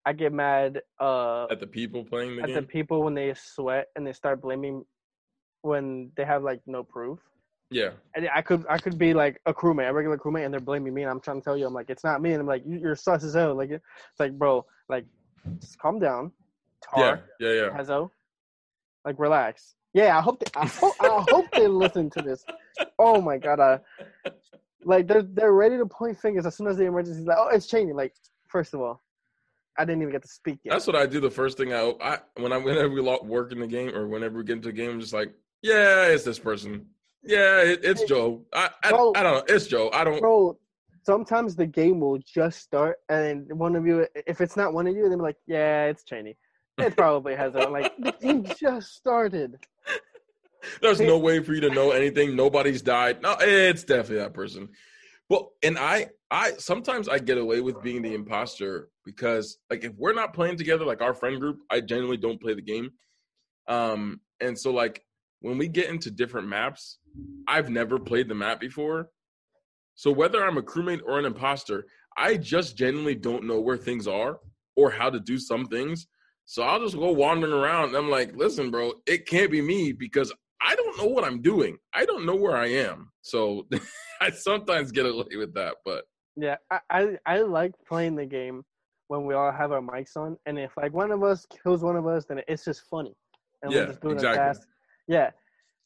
I get mad uh, at the people playing the game. at game? the people when they sweat and they start blaming when they have like no proof. Yeah. And I could I could be like a crewmate, a regular crewmate, and they're blaming me, and I'm trying to tell you, I'm like, it's not me, and I'm like, you- you're sus as hell. Like it's like, bro, like, just calm down. Tar, Yeah. Yeah. Yeah. Hazo, like relax. Yeah, I hope they, I hope I hope they listen to this. Oh my god, like they're they're ready to point fingers as soon as the emergency's like, oh, it's changing. Like, first of all, I didn't even get to speak yet. That's what I do. The first thing I, I when I whenever we work in the game or whenever we get into a game, I'm just like, yeah, it's this person. Yeah, it, it's Joe. I, I bro. I don't know. It's Joe. I don't. Bro, sometimes the game will just start, and one of you, if it's not one of you, they're like, yeah, it's Cheney. It probably has a like [laughs] the game just started. There's no way for you to know anything. Nobody's died. No, it's definitely that person. Well, and I, I sometimes I get away with being the imposter because, like, if we're not playing together, like our friend group, I genuinely don't play the game. Um, and so like when we get into different maps, I've never played the map before. So whether I'm a crewmate or an imposter, I just genuinely don't know where things are or how to do some things. So I'll just go wandering around. And I'm like, listen, bro, it can't be me because I don't know what I'm doing. I don't know where I am. So [laughs] I sometimes get away with that, but Yeah, I, I I like playing the game when we all have our mics on, and if like one of us kills one of us, then it's just funny, and Yeah, we're just doing exactly. task. Yeah,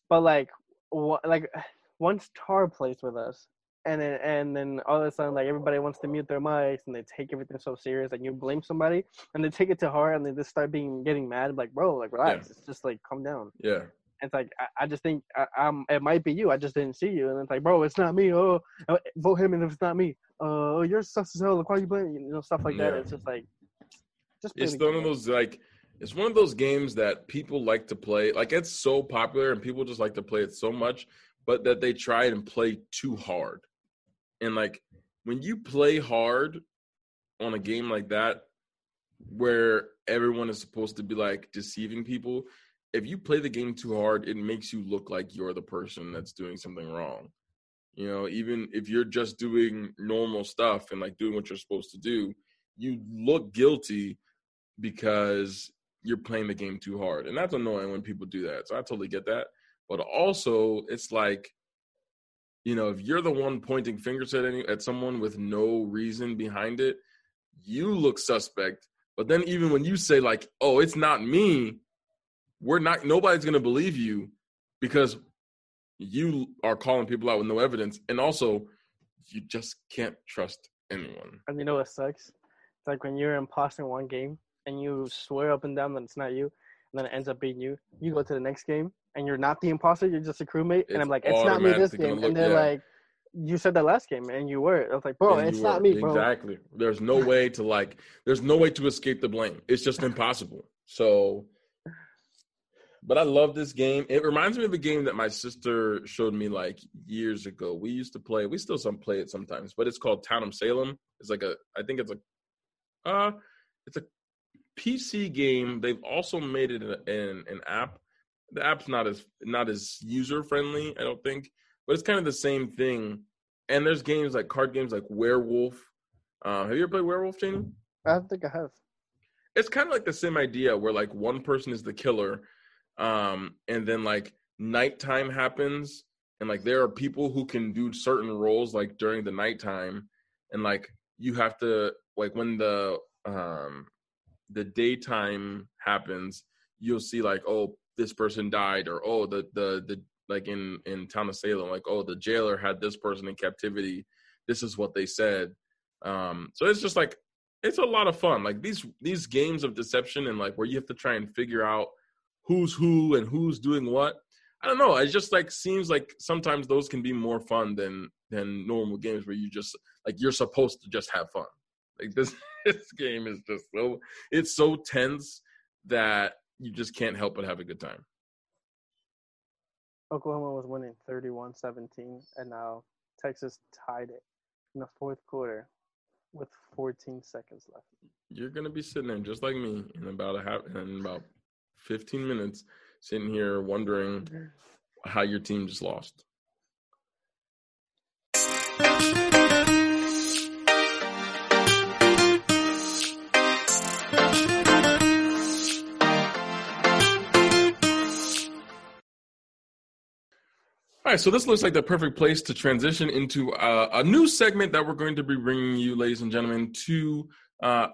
but like, wha- like [sighs] once Tar plays with us, and then and then all of a sudden like everybody wants to mute their mics and they take everything so serious, like you blame somebody and they take it to heart and they just start being getting mad, like bro, like relax, it's just like calm down. yeah. It's like I, I just think I, I'm. It might be you. I just didn't see you, and it's like, bro, it's not me. Oh, uh, vote him, and if it's not me, uh, oh, you're sus as hell. Look why you blame, you know, stuff like that. Yeah. It's just like, just It's one of those like it's one of those games that people like to play. Like it's so popular and people just like to play it so much, but that they try and play too hard. And like when you play hard on a game like that, where everyone is supposed to be like deceiving people, if you play the game too hard, it makes you look like you're the person that's doing something wrong. You know, even if you're just doing normal stuff and like doing what you're supposed to do, you look guilty because you're playing the game too hard. And that's annoying when people do that. So I totally get that. But also, it's like, you know, if you're the one pointing fingers at any at someone with no reason behind it, you look suspect. But then even when you say like, "Oh, it's not me," we're not nobody's going to believe you because you are calling people out with no evidence and also you just can't trust anyone. And you know what sucks? It's like when you're imposter in one game and you swear up and down that it's not you, and then it ends up being you. You go to the next game and you're not the imposter. You're just a crewmate, and I'm like, it's not me this game, look- and they're yeah. like, you said that last game, and you were. I was like, bro, And it's not me, bro. Exactly. There's no way to like. There's no way to escape the blame. It's just impossible. So, but I love this game. It reminds me of a game that my sister showed me like years ago. We used to play. We still some play it sometimes, but it's called Town of Salem. It's like a. I think it's a. Uh, it's a PC game. They've also made it an, an, an app. The app's not as not as user friendly, I don't think, but it's kind of the same thing. And there's games like card games like Werewolf. Uh, have you ever played Werewolf, Janie? I don't think I have. It's kind of like the same idea where like one person is the killer, um, and then like nighttime happens, and like there are people who can do certain roles like during the nighttime, and like you have to like when the um the daytime happens, you'll see like oh this person died or oh the the the like in in town of Salem like oh the jailer had this person in captivity. This is what they said. Um, so it's just like it's a lot of fun. Like these these games of deception and like where you have to try and figure out who's who and who's doing what. I don't know. It just like seems like sometimes those can be more fun than than normal games where you just like you're supposed to just have fun. Like this [laughs] this game is just so it's so tense that you just can't help but have a good time. Oklahoma was winning 31-17, and now Texas tied it in the fourth quarter with 14 seconds left. You're gonna be sitting there just like me in about a half in about 15 minutes, sitting here wondering how your team just lost. Right, so this looks like the perfect place to transition into uh, a new segment that we're going to be bringing you, ladies and gentlemen, to uh,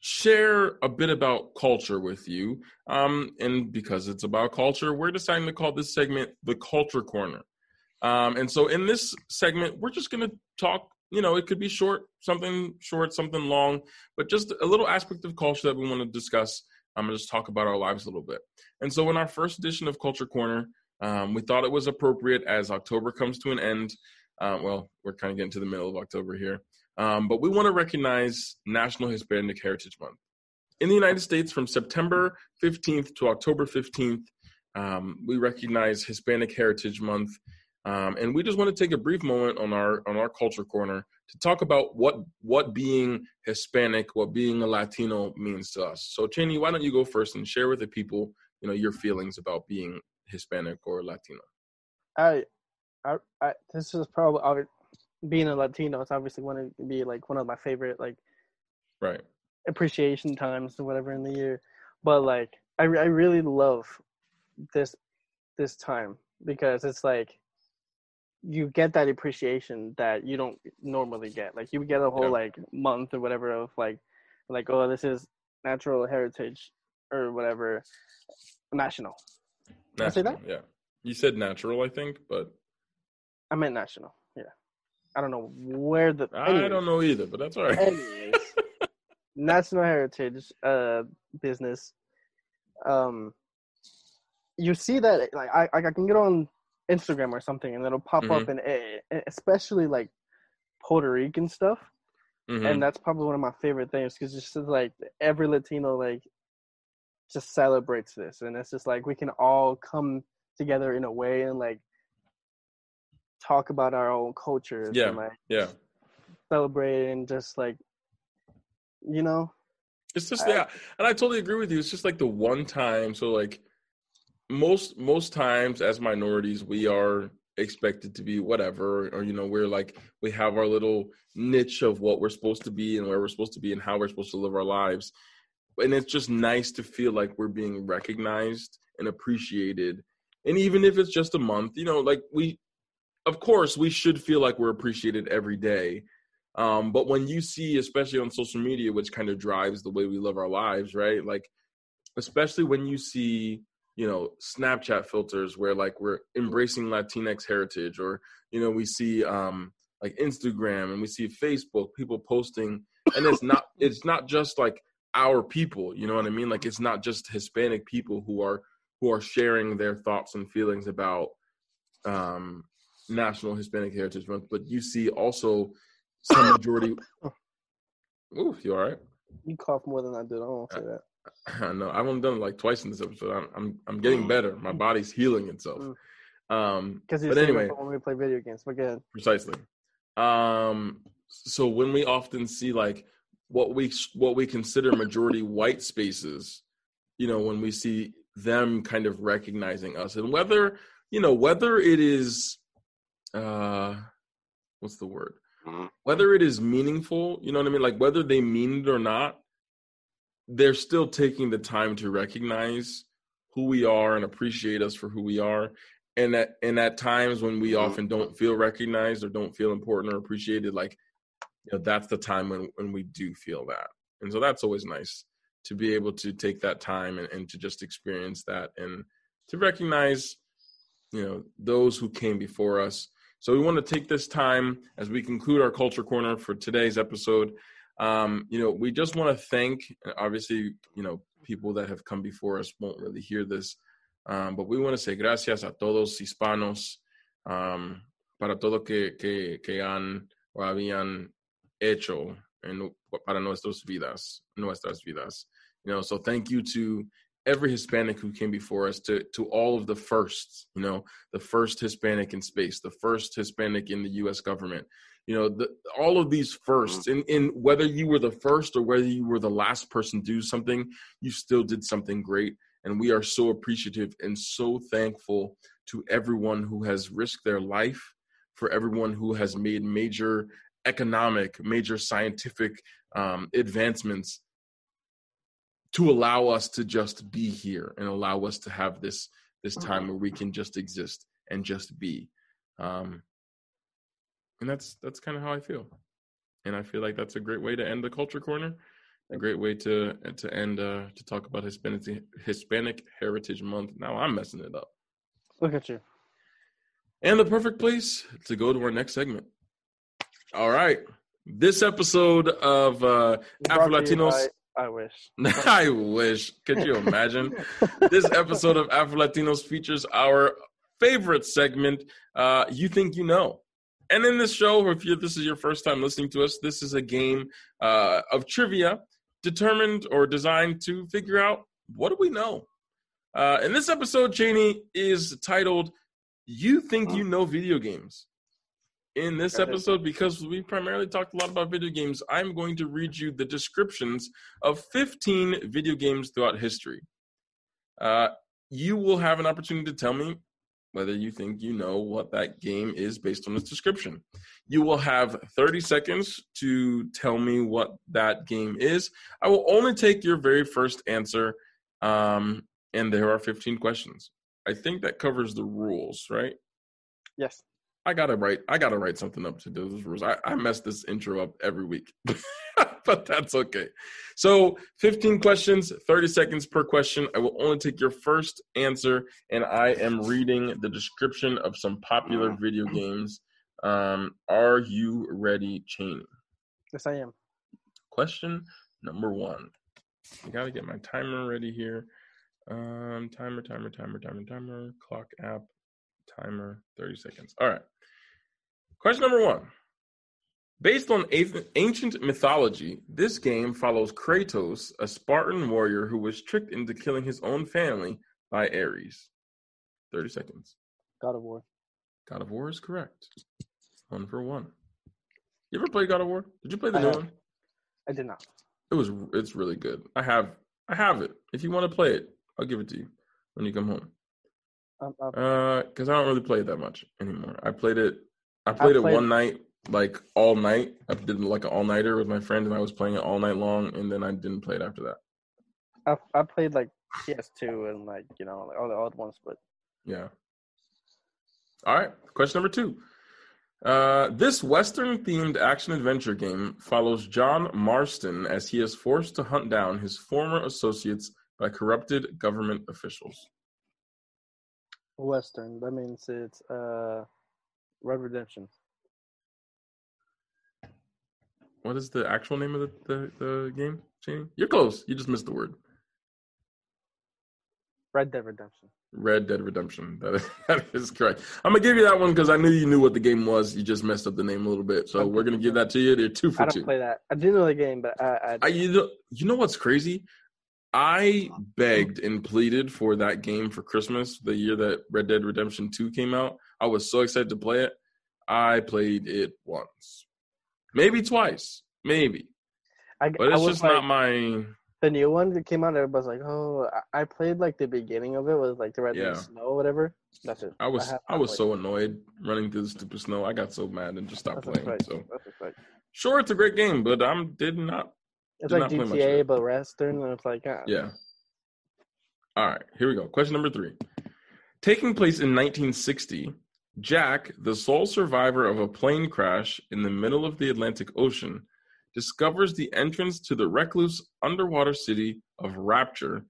share a bit about culture with you. Um, and because it's about culture, we're deciding to call this segment the Culture Corner. Um, and so in this segment, we're just going to talk. You know, it could be short, something short, something long, but just a little aspect of culture that we want to discuss. I'm going to just talk about our lives a little bit. And so, in our first edition of Culture Corner, um, we thought it was appropriate as October comes to an end. Uh, well, we're kind of getting to the middle of October here, um, but we want to recognize National Hispanic Heritage Month. In the United States, from September 15th to October 15th, um, we recognize Hispanic Heritage Month. Um, and we just want to take a brief moment on our on our culture corner to talk about what what being Hispanic, what being a Latino means to us. So, Cheney, why don't you go first and share with the people, you know, your feelings about being Hispanic or Latino? I, I, I this is probably being a Latino. It's obviously one to be like one of my favorite like, right, appreciation times or whatever in the year. But like, I I really love this this time because it's like you get that appreciation that you don't normally get. Like you get a whole yeah. like month or whatever of like like oh this is natural heritage or whatever national National, say that? Yeah. You said natural, I think, but I meant national. Yeah. I don't know where the. Anyways, I don't know either, but that's all right. Anyways, [laughs] national heritage uh business. Um, you see that like I I can get on Instagram or something, and it'll pop mm-hmm. up in a, especially like Puerto Rican stuff. Mm-hmm. And that's probably one of my favorite things because just like every Latino like just celebrates this. And it's just like we can all come together in a way and like talk about our own cultures yeah and like yeah. celebrate and just like you know? It's just I, yeah. And i totally agree with you. It's just like the one time so like most most times as minorities we are expected to be whatever or you know we're like we have our little niche of what we're supposed to be and where we're supposed to be and how we're supposed to live our lives and it's just nice to feel like we're being recognized and appreciated. And even if it's just a month you know like we of course we should feel like we're appreciated every day. Um, but when you see especially on social media which kind of drives the way we live our lives right? Like especially when you see you know snapchat filters where like we're embracing latinx heritage or you know we see um like instagram and we see facebook people posting and it's not it's not just like our people you know what i mean? Like it's not just hispanic people who are who are sharing their thoughts and feelings about um national hispanic heritage month but you see also some [coughs] majority Ooh, you all right? You cough more than i did. I don't say that. [laughs] I know. I've only done it like twice in this episode. I'm i'm, I'm getting mm. better. My body's healing itself. Mm. um because but anyway. when we play video games but good precisely. Um so when we often see like what we what we consider majority white spaces you know when we see them kind of recognizing us. And whether you know whether it is uh what's the word? Whether it is meaningful you know what i mean? Like whether they mean it or not they're still taking the time to recognize who we are and appreciate us for who we are. And at and at times when we mm-hmm. often don't feel recognized or don't feel important or appreciated like you know that's the time when when we do feel that. And so that's always nice to be able to take that time and, and to just experience that and to recognize you know those who came before us. So we want to take this time as we conclude our culture corner for today's episode. Um, you know we just want to thank obviously you know people that have come before us won't really hear this um, but we want to say gracias a todos hispanos um, para todo que, que, que han o habían hecho en, para nuestras vidas, nuestras vidas. You know, so thank you to every Hispanic who came before us, to to all of the firsts. You know, the first Hispanic in space, the first Hispanic in the U.S. government. You know, the, all of these firsts, mm. and in, in whether you were the first or whether you were the last person to do something, you still did something great. And we are so appreciative and so thankful to everyone who has risked their life, for everyone who has made major economic, major scientific um, advancements to allow us to just be here and allow us to have this this time where we can just exist and just be. Um, and that's that's kind of how I feel, and I feel like that's a great way to end the culture corner, a great way to to end uh, to talk about Hispanic Hispanic Heritage Month. Now I'm messing it up. Look at you. And the perfect place to go to our next segment. All right. This episode of uh, Afro Latinos. I, I wish. [laughs] I wish. Could you imagine? this episode of Afro Latinos features our favorite segment, uh, You Think You Know. And in this show, if you, this is your first time listening to us, this is a game uh, of trivia determined or designed to figure out what do we know. Uh, and this episode, Cheney, is titled "You Think You Know Video Games." In this episode, because we primarily talked a lot about video games, I'm going to read you the descriptions of 15 video games throughout history. Uh, you will have an opportunity to tell me whether you think you know what that game is based on its description. You will have 30 seconds to tell me what that game is. I will only take your very first answer, um, and there are 15 questions. I think that covers the rules, right? Yes. I gotta write. I gotta write something up to those rules. I, I mess this intro up every week, [laughs] but that's okay. So, 15 questions, 30 seconds per question. I will only take your first answer, and I am reading the description of some popular video games. Um, are you ready, Cheney? Yes, I am. Question number one. I gotta get my timer ready here. Um, timer, timer, timer, timer, timer. Clock app, timer. 30 seconds. All right. Question number one. Based on ancient mythology, this game follows Kratos, a Spartan warrior who was tricked into killing his own family by Ares. 30 seconds. God of War. God of War is correct. One for one. You ever play God of War? Did you play the I new have. one? I did not. It was it's really good. I have I have it. If you want to play it, I'll give it to you when you come home. Uh, because I don't really play it that much anymore. I played it. I played it played- one night, like all night. I did like an all nighter with my friend, and I was playing it all night long. And then I didn't play it after that. I, I played like PS2 and like you know like all the old ones, but Yeah. All right. Question number two. Uh, this Western themed action adventure game follows John Marston as he is forced to hunt down his former associates by corrupted government officials. Western. That means it's uh, Red Redemption. What is the actual name of the, the, the game, Cheney? You're close. You just missed the word. Red Dead Redemption. Red Dead Redemption. [laughs] That is, that is correct. I'm gonna give you that one because I knew you knew what the game was. You just messed up the name a little bit, so we're gonna give that to you. They're two for two. I don't two. play that. I do know the game, but I, I, I you know, you know what's crazy? I begged and pleaded for that game for Christmas the year that Red Dead Redemption 2 came out. I was so excited to play it. I played it once, maybe twice, maybe, I, but I it's was just like, not my. the new one that came out. Everybody's like, "Oh, I I played like the beginning of it was like the Red Yeah. Snow, or whatever." That's it. I was have I, was played so annoyed running through the stupid snow. I got so mad and just stopped That's playing. right. So That's right. sure, it's a great game, but I'm did not. It's like not play much of GTA but Western, and it's like, ah, Yeah. All right, here we go. Question number three. Taking place in 1960, Jack, the sole survivor of a plane crash in the middle of the Atlantic Ocean, discovers the entrance to the recluse underwater city of Rapture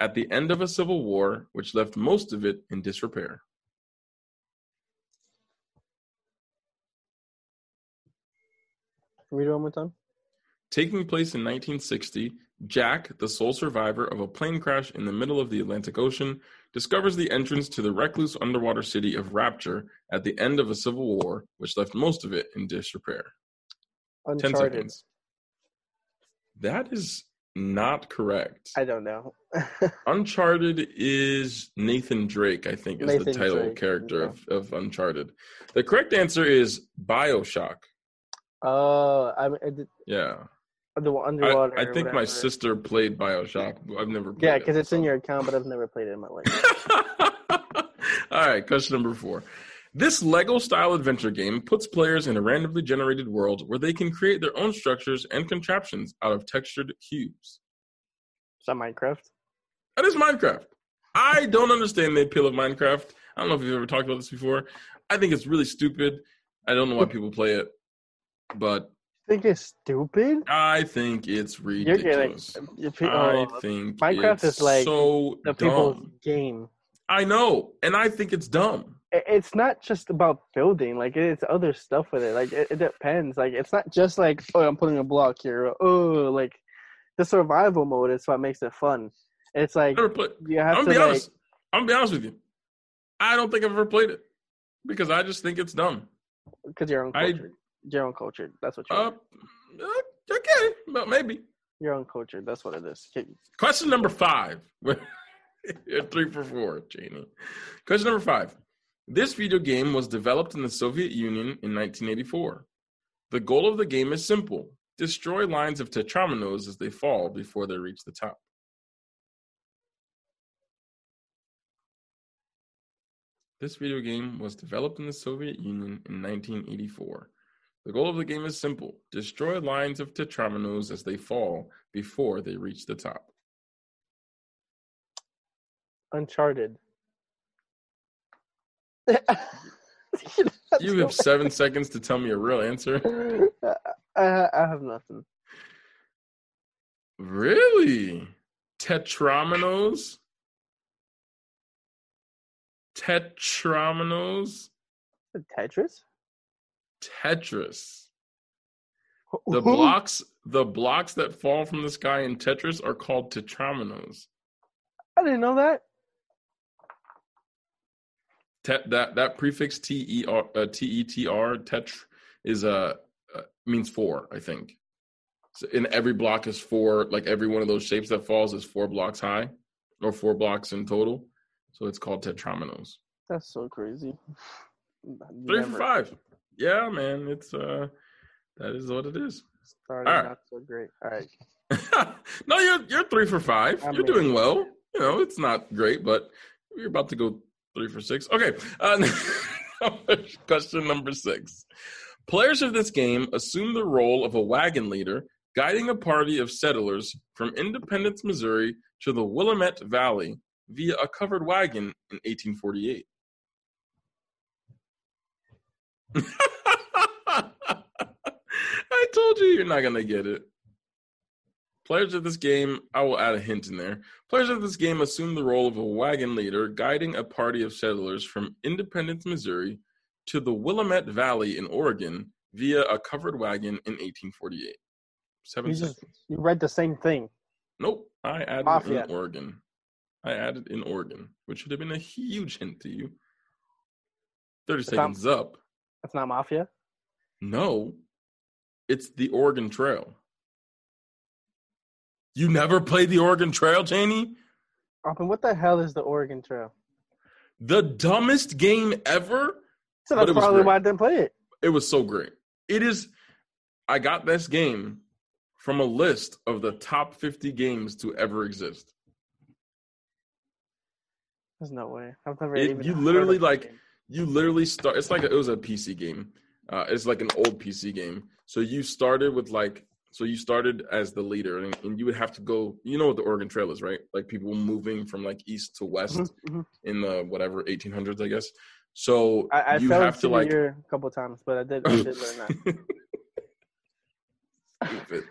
at the end of a civil war which left most of it in disrepair. Read it one more time. Taking place in 1960, Jack, the sole survivor of a plane crash in the middle of the Atlantic Ocean, discovers the entrance to the recluse underwater city of Rapture at the end of a civil war, which left most of it in disrepair. 10 seconds. That is not correct. I don't know. [laughs] Uncharted is Nathan Drake, I think, is the title Drake, character yeah. of, of Uncharted. The correct answer is Bioshock. Oh, I mean, it- Yeah. The I, underwater. I or think my sister played Bioshock. I've never played Yeah, it, because it's in your account, but I've never played it in my life. [laughs] All right, question number four. This Lego style adventure game puts players in a randomly generated world where they can create their own structures and contraptions out of textured cubes. Is that Minecraft? That is Minecraft. I don't understand the appeal of Minecraft. I don't know if you've ever talked about this before. I think it's really stupid. I don't know why [laughs] people play it, but think it's stupid? I think it's ridiculous. you pe- uh, I oh, think Minecraft is like so the people's dumb. game. I know, and I think it's dumb. It's not just about building. Like it's other stuff with it. Like it, it depends. Like it's not just like oh I'm putting a block here. or, Oh like the survival mode is what makes it fun. It's like you I'm have gonna be like honest. I'm gonna be honest with you. I don't think I've ever played it because I just think it's dumb. because you're I- uncultured. You're uncultured. That's what you're. Uh, uh, okay, but maybe. You're uncultured. That's what it is. Question number five. [laughs] You're three for four, Janie. Question number five. This video game was developed in the Soviet Union in 1984. The goal of the game is simple destroy lines of tetrominoes as they fall before they reach the top. This video game was developed in the Soviet Union in 1984. The goal of the game is simple destroy lines of tetrominoes as they fall before they reach the top. Uncharted. [laughs] You have seven seconds to tell me a real answer. [laughs] I, I have nothing. Really? Tetrominoes? Tetrominoes? Tetris. Tetris. The blocks the blocks that fall from the sky in Tetris are called tetrominoes. I didn't know that. Tet, that that prefix T E R uh, T E T R tetr is uh, uh means four, I think. So in every block is four, like every one of those shapes that falls is four blocks high, or four blocks in total. So it's called tetrominoes. That's so crazy. [laughs] Three for five. Yeah, man, it's uh, that is what it is. Started All right. not so great. All right. [laughs] no, you're you're three for five. I you're mean- doing well. You know, it's not great, but you're about to go three for six. Okay. Uh, [laughs] question number six. Players of this game assume the role of a wagon leader guiding a party of settlers from Independence, Missouri to the Willamette Valley via a covered wagon in 1848. [laughs] I told you you're not going to get it. Players of this game, I will add a hint in there. Players of this game assume the role of a wagon leader guiding a party of settlers from Independence, Missouri to the Willamette Valley in Oregon via a covered wagon in 1848. Seven You just- You read the same thing. Nope, I added Mafia. in Oregon. I added in Oregon, which should have been a huge hint to you. 30 It's not- seconds up. That's not mafia. No, it's the Oregon Trail. You never played the Oregon Trail, Janie? Mean, what the hell is the Oregon Trail? The dumbest game ever. So that's probably why I didn't play it. It was so great. It is. I got this game from a list of the top 50 games to ever exist. There's no way. I've never It- even. you literally, like, game. You literally start. It's like a, it was a PC game. Uh, it's like an old PC game. So you started with like. So you started as the leader, and, and you would have to go. You know what the Oregon Trail is, right? Like people moving from like east to west Mhm, mhm. in the whatever 1800s, I guess. So I, I you have to like a couple times, but I did. I did learn that. [laughs] stupid.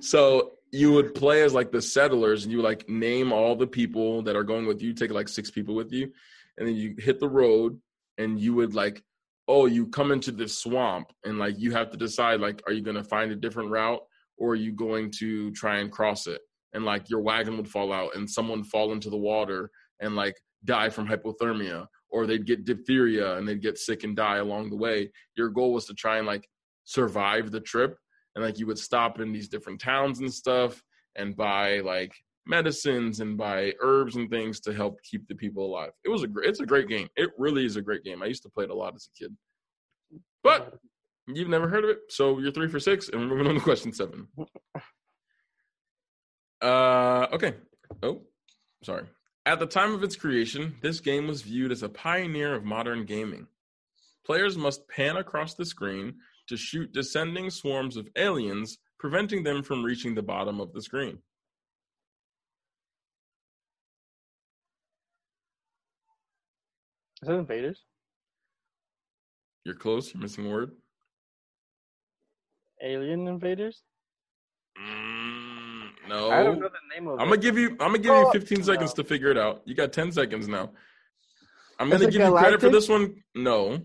So you would play as like the settlers, and you like name all the people that are going with you. Take like six people with you, and then you hit the road, and you would like, oh, you come into this swamp, and like you have to decide like, are you gonna find a different route, or are you going to try and cross it? And like your wagon would fall out, and someone fall into the water and like die from hypothermia, or they'd get diphtheria and they'd get sick and die along the way. Your goal was to try and like survive the trip and like you would stop in these different towns and stuff and buy like medicines and buy herbs and things to help keep the people alive. It was a great it's a great game. It really is a great game. I used to play it a lot as a kid. But you've never heard of it, so you're 3 for 6 and we're moving on to question 7. Uh okay. Oh, sorry. At the time of its creation, this game was viewed as a pioneer of modern gaming. Players must pan across the screen to shoot descending swarms of aliens, preventing them from reaching the bottom of the screen. Is it Invaders? You're close. You're missing a word. Alien invaders. Mm, no. I don't know the name of I'm it. gonna give you. I'm gonna give you Oh, 15 seconds no. to figure it out. You got 10 seconds now. I'm Is gonna give you credit for this one. No,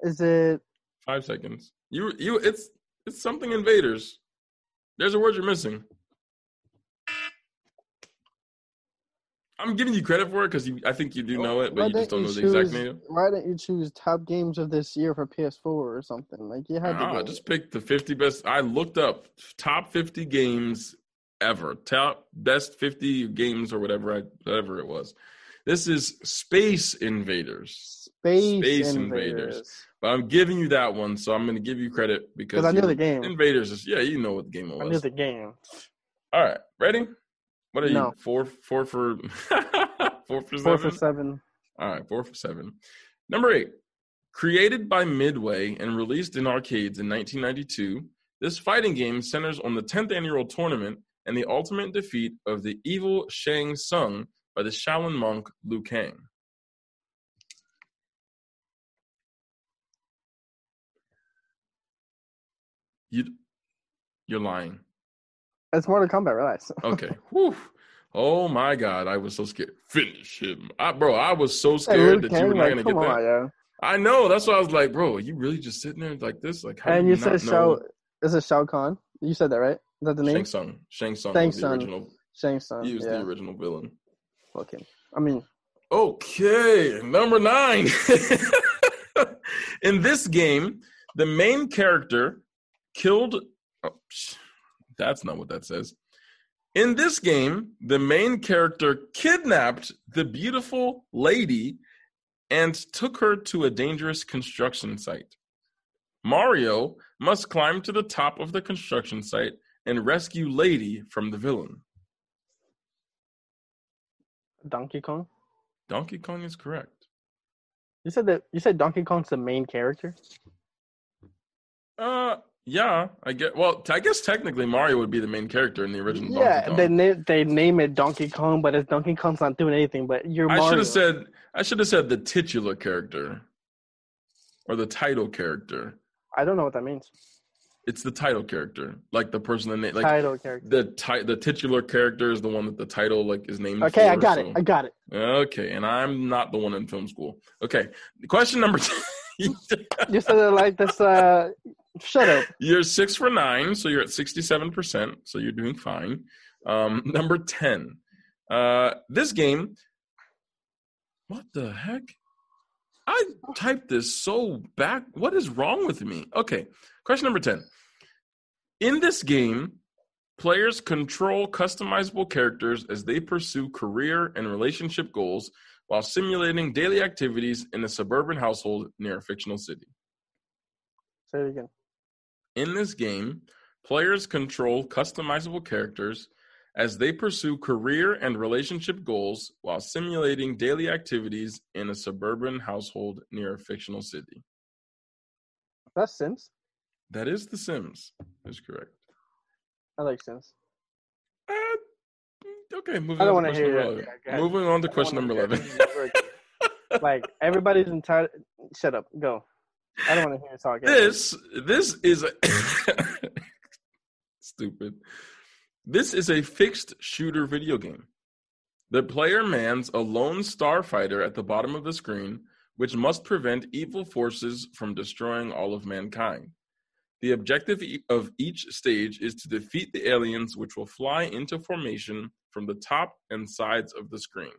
Is it? five seconds. You you. It's it's something invaders. There's a word you're missing. I'm giving you credit for it because I think you do know it, but Why you just don't didn't know you the exact choose- name. Why didn't you choose top games of this year for PS4 or something? Like you had to. Ah, go. just pick the 50 best. I looked up top 50 games ever, top best 50 games or whatever, I, whatever it was. This is Space Invaders, Space, Space Invaders. Invaders. but I'm giving you that one, so I'm going to give you credit because Because I knew the game. Invaders is yeah, you know what the game was. I knew the game. All right, ready? What are No. you? Four, [laughs] four for four for Four seven. for seven. All right, four for seven. Number eight. Created by Midway and released in arcades in 1992, this fighting game centers on the 10th annual tournament and the ultimate defeat of the evil Shang Tsung by the Shaolin monk Liu Kang. You, you're lying. It's Mortal Kombat. Relax. [laughs] Okay. Whew. Oh my God, I was so scared. Finish him, I, bro. I was so scared Liu that you were not like, gonna get come that. on, yo. I know. That's why I was like, bro, you really just sitting there like this? Like, how And you you said Shao. Is it Shao Kahn? You said that right? Is that the name? Shang Tsung. Shang Tsung Shang was the Tsung. original. Shang Tsung. He was yeah. the original villain. Him. I mean, Okay, number nine. [laughs] In this game, the main character killed. Oh, that's not what that says. In this game, the main character kidnapped the beautiful lady and took her to a dangerous construction site. Mario must climb to the top of the construction site and rescue Lady from the villain. Donkey Kong. Donkey Kong is correct. You said that. You said Donkey Kong's the main character. Uh, yeah, I get. Well, I guess technically Mario would be the main character in the original. Yeah, they name they name it Donkey Kong, but it's Donkey Kong's not doing anything. But you're I should have said. I should have said the titular character, or the title character. I don't know what that means. It's the title character, like the person that na- like Title character. the ti- the titular character is the one that the title like is named. Okay, I got so- it. I got it. Okay, and I'm not the one in film school. Okay, question number two. [laughs] You said it like this. Uh, shut up. [laughs] You're six for nine, so you're at 67%, so you're doing fine. Um, [laughs] number 10. Uh, this game, what the heck? I typed this so back. What is wrong with me? Okay, question number 10. In this game, players control customizable characters as they pursue career and relationship goals while simulating daily activities in a suburban household near a fictional city. Say it again. In this game, players control customizable characters as they pursue career and relationship goals while simulating daily activities in a suburban household near a fictional city. That's Sims. That is The Sims. Is correct. I like Sims. Uh, okay, moving I don't want to hear number it. 11. Yeah. Moving on to question number 11. like everybody's entitled. Shut up. Go. I don't want to hear you this this is a [laughs] stupid. This is a fixed shooter video game. The player mans a lone starfighter at the bottom of the screen, which must prevent evil forces from destroying all of mankind. The objective of each stage is to defeat the aliens, which will fly into formation from the top and sides of the screen.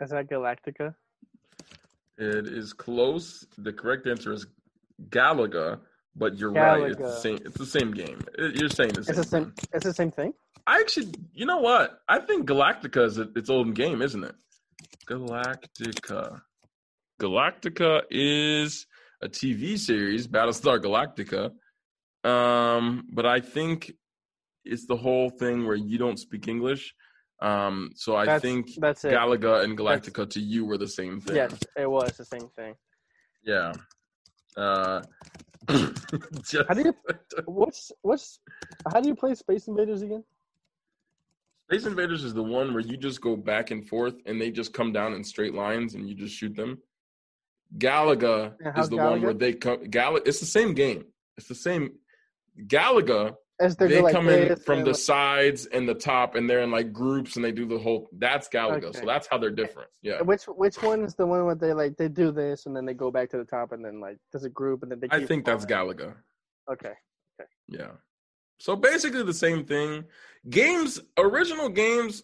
Is that Galactica? It is close. The correct answer is Galaga, but you're right. It's the same. It's the same game. It- You're saying the same. It's the same. thing. It's the same thing. I actually, you know what? I think Galactica is a- its own game, isn't it? Galactica. Galactica is a TV series, Battlestar Galactica. Um, but I think it's the whole thing where you don't speak English. Um, so I That's- think that's it. Galaga and Galactica to you were the same thing. Yes, it was the same thing. Yeah. Uh, [laughs] just- How do you- What's what's? How do you play Space Invaders again? Space Invaders is the one where you just go back and forth and they just come down in straight lines and you just shoot them. Galaga Yeah, is the one where they come. Galaga, it's the same game. It's the same. Galaga, As they go like come in from the like- sides and the top, and they're in like groups, and they do the whole. That's Galaga. Okay. So that's how they're eh, different. Yeah, eh, Which which one is the one where they like they do this and then they go back to the top and then like there's a group and then they. I think that's falling? Galaga. Okay. Yeah. So basically the same thing. Games, original games,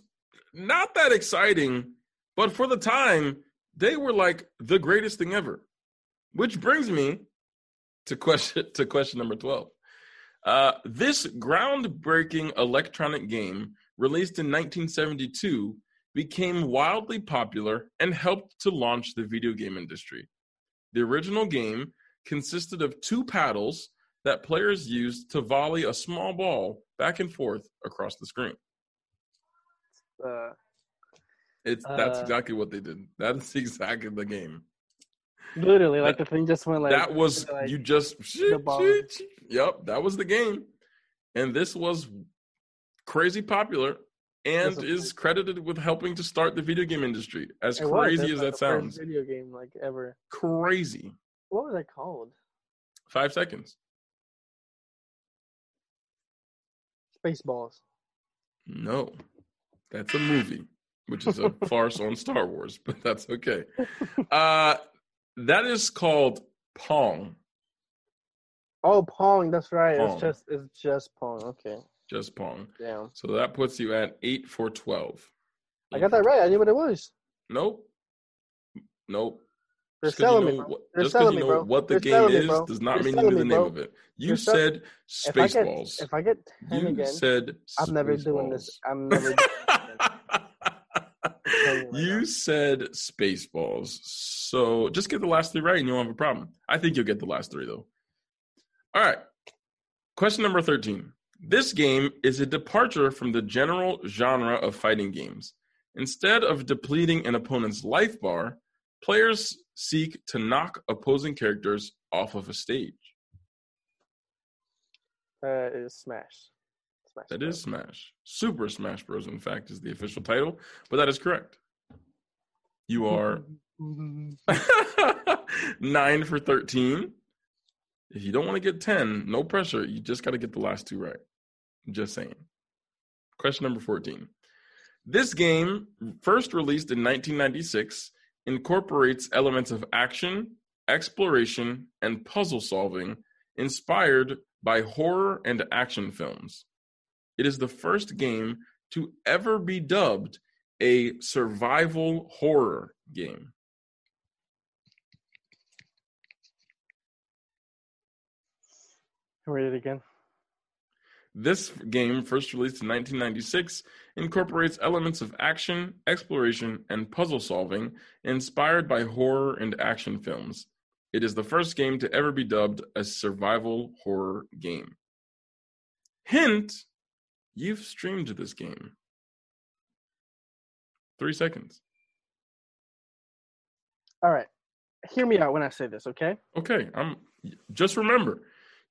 not that exciting, but for the time, they were like the greatest thing ever. Which brings me to question [laughs] to question number 12. Uh, this groundbreaking electronic game, released in 1972, became wildly popular and helped to launch the video game industry. The original game consisted of two paddles that players used to volley a small ball back and forth across the screen. Uh, It's that's Uh, exactly what they did. That's [laughs] exactly the game. literally, like the thing just went like that was like, you just the ball. Yep, that was the game. And this was crazy popular and is credited with helping to start the video game industry. As it crazy as like that sounds. Video game like ever. Crazy. What was that called? 5 seconds. Spaceballs. No. That's a movie, which is a [laughs] farce on Star Wars, but that's okay. [laughs] Uh that is called Pong. Oh, Pong. That's right. Pong. It's just it's just Pong. Okay. Just Pong. Yeah. So that puts you at 8 for 12. I got that right. I knew what it was. Nope. Nope. They're Just selling you me, know bro. what, just 'cause selling you me, know bro. what the They're game me, is bro. does not They're mean you knew the me, name of it. You They're sell- said If I get Spaceballs. if I get ten You again, said I'm never doing this. Spaceballs. I'm never. Doing this [laughs] you right you now. said Spaceballs. So just get the last three right and you won't have a problem. I think you'll get the last three though. All right. Question number 13. This game is a departure from the general genre of fighting games. Instead of depleting an opponent's life bar, players seek to knock opposing characters off of a stage. Uh, is Smash. Smash. That Bros. is Smash. Super Smash Bros. In fact, is the official title, but that is correct. You are [laughs] [laughs] nine for 13. If you don't want to get 10, no pressure. You just got to get the last two right. Just saying. Question number 14. This game, first released in 1996, incorporates elements of action, exploration, and puzzle solving inspired by horror and action films. It is the first game to ever be dubbed a survival horror game. Read it again. This game, first released in 1996, incorporates elements of action, exploration, and puzzle solving inspired by horror and action films. It is the first game to ever be dubbed a survival horror game. Hint, you've streamed this game. Three seconds. All right. Hear me out when I say this, okay? Okay, I'm just remember,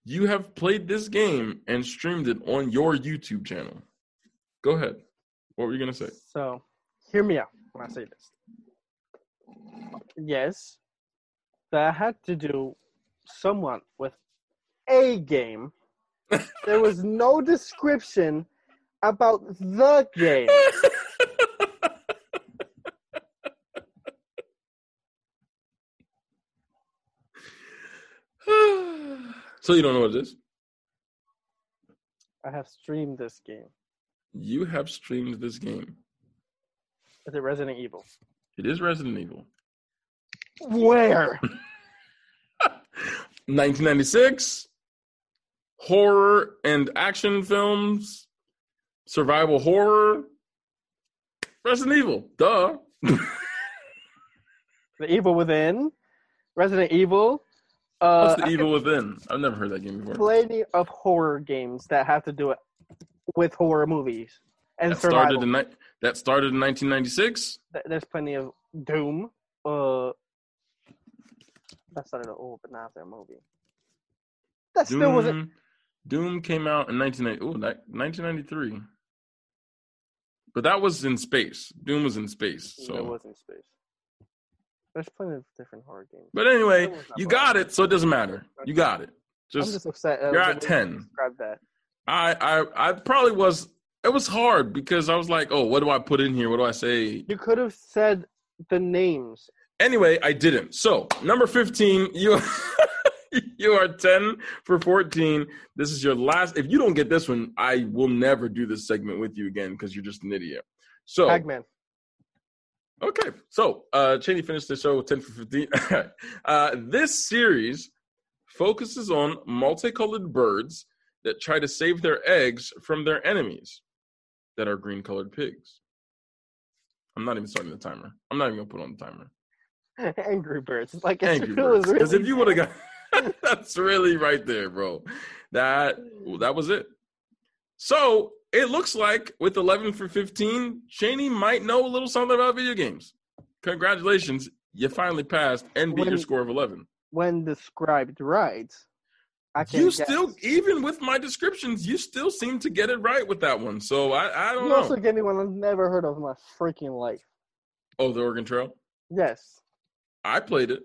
you have played this game and streamed it on your YouTube channel. Go ahead. What were you gonna say? So, hear me out when I say this. Yes, that had to do somewhat with a game. there was no [laughs] description about the game. [laughs] so you don't know what it is? I have streamed this game. You have streamed this game. Is it Resident Evil? It is Resident Evil. Where? [laughs] 1996. Horror and action films. Survival horror. Resident Evil. Duh. [laughs] The Evil Within? Resident Evil? Uh, What's the evil within? I've never heard that game before. plenty of horror games that have to do it with horror movies and That survival. started in ni- that started in 1996. There's plenty of Doom. Uh, that started oh, but not their movie. That still wasn't. Doom, Doom came out in 1990. Ooh, ni- 1993. But that was in space. Doom was in space. So it was in space. There's plenty of different horror games. But anyway, Doom was not you got it, so it doesn't matter. You got it. Just, I'm Just, upset. uh, you're at 10. Describe that. I, I I probably was it was hard because I was like, oh, what do I put in here? What do I say? You could have said the names. Anyway, I didn't. So number 15, you [laughs] you are 10 for 14. This is your last. If you don't get this one, I will never do this segment with you again because you're just an idiot. So Pac-Man. Okay, so uh, Cheney finished the show with 10 for 15. [laughs] uh, this series focuses on multicolored birds that try to save their eggs from their enemies that are green colored pigs. I'm not even starting the timer. I'm not even going to put on the timer. [laughs] Angry Birds. It's like Angry [laughs] Birds. Because really if you would have got that's really right there, bro. That that was it. So it looks like with 11 for 15, Cheney might know a little something about video games. Congratulations, you finally passed and beat your score of 11. when described right. I can You guess. still, even with my descriptions, you still seem to get it right with that one. So I, I don't You know. also gave me one I've never heard of in my freaking life. oh, the Oregon Trail. Yes. I played it.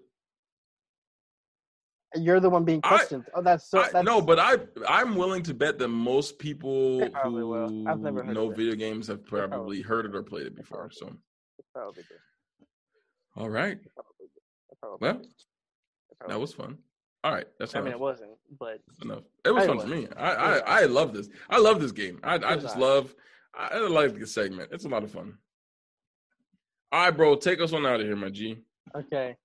You're the one being I- questioned. oh, that's so. I, no, but I I'm willing to bet that most people who will. I've never heard know of it. video games have probably probably heard it or played it before. probably So, They probably all right, They probably do. Probably Well, do. That was fun. All right, that's do. I mean, it wasn't, but That's enough. It was I fun was. for me. I I. I love this. I love this game. I I just love. I, I like this segment. It's a lot of fun. All right, bro, take us on out of here, my G. okay.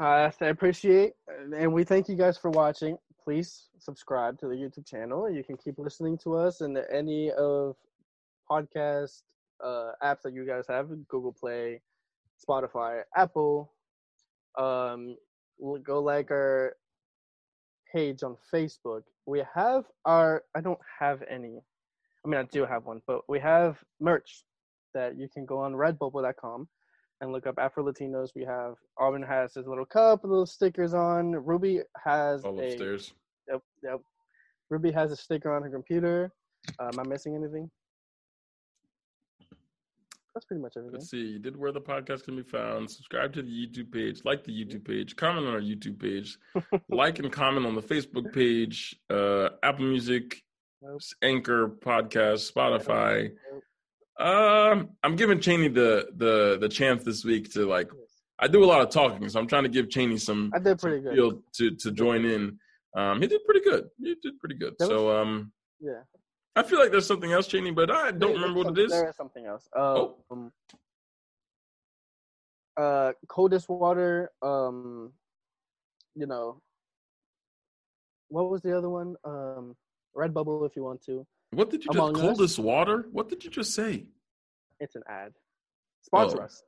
Uh, I appreciate, and we thank you guys for watching. Please subscribe to the YouTube channel. You can keep listening to us and any of podcast uh, apps that you guys have: Google Play, Spotify, Apple. Um, go like our page on Facebook. We have our. I don't have any. I mean, I do have one, but we have merch that you can go on Redbubble.com and look up Afro Latinos. We have Aubyn has his little cup, little stickers on. Ruby has All a upstairs. Yep, yep. Ruby has a sticker on her computer. Uh, am I missing anything? That's pretty much everything. Let's see. You did where the podcast can be found. Subscribe to the YouTube page. Like the YouTube page. Comment on our YouTube page. [laughs] like and comment on the Facebook page. Uh, Apple Music, Nope. Anchor Podcast, Spotify. Nope. Um, I'm giving Cheney the the the chance this week to like. I do a lot of talking, so I'm trying to give Cheney some I did pretty good. to to join in. Um, he did pretty good. He did pretty good. That So um, Yeah. I feel like there's something else, Cheney, but I don't There- remember what it is. There is something else. Uh, Oh. um, uh, coldest water. Um, you know, what was the other one? Um, Redbubble, if you want to. What did you just Among Us? coldest water? What did you just say? It's an ad. Sponsor Oh. us.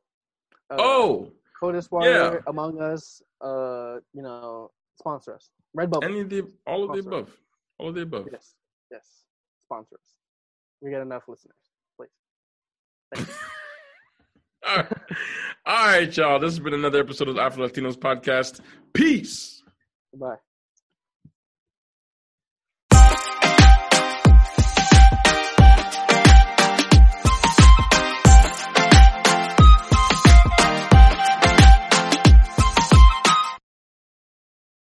Uh, oh, coldest water. yeah. Among Us. Uh, you know, sponsor us. Redbubble. any of the all of the above, all of the above. Yes, yes. Sponsor us. We got enough listeners, please. [laughs] All right. all right, y'all. This has been another episode of the Afro Latinos podcast. Peace. Goodbye.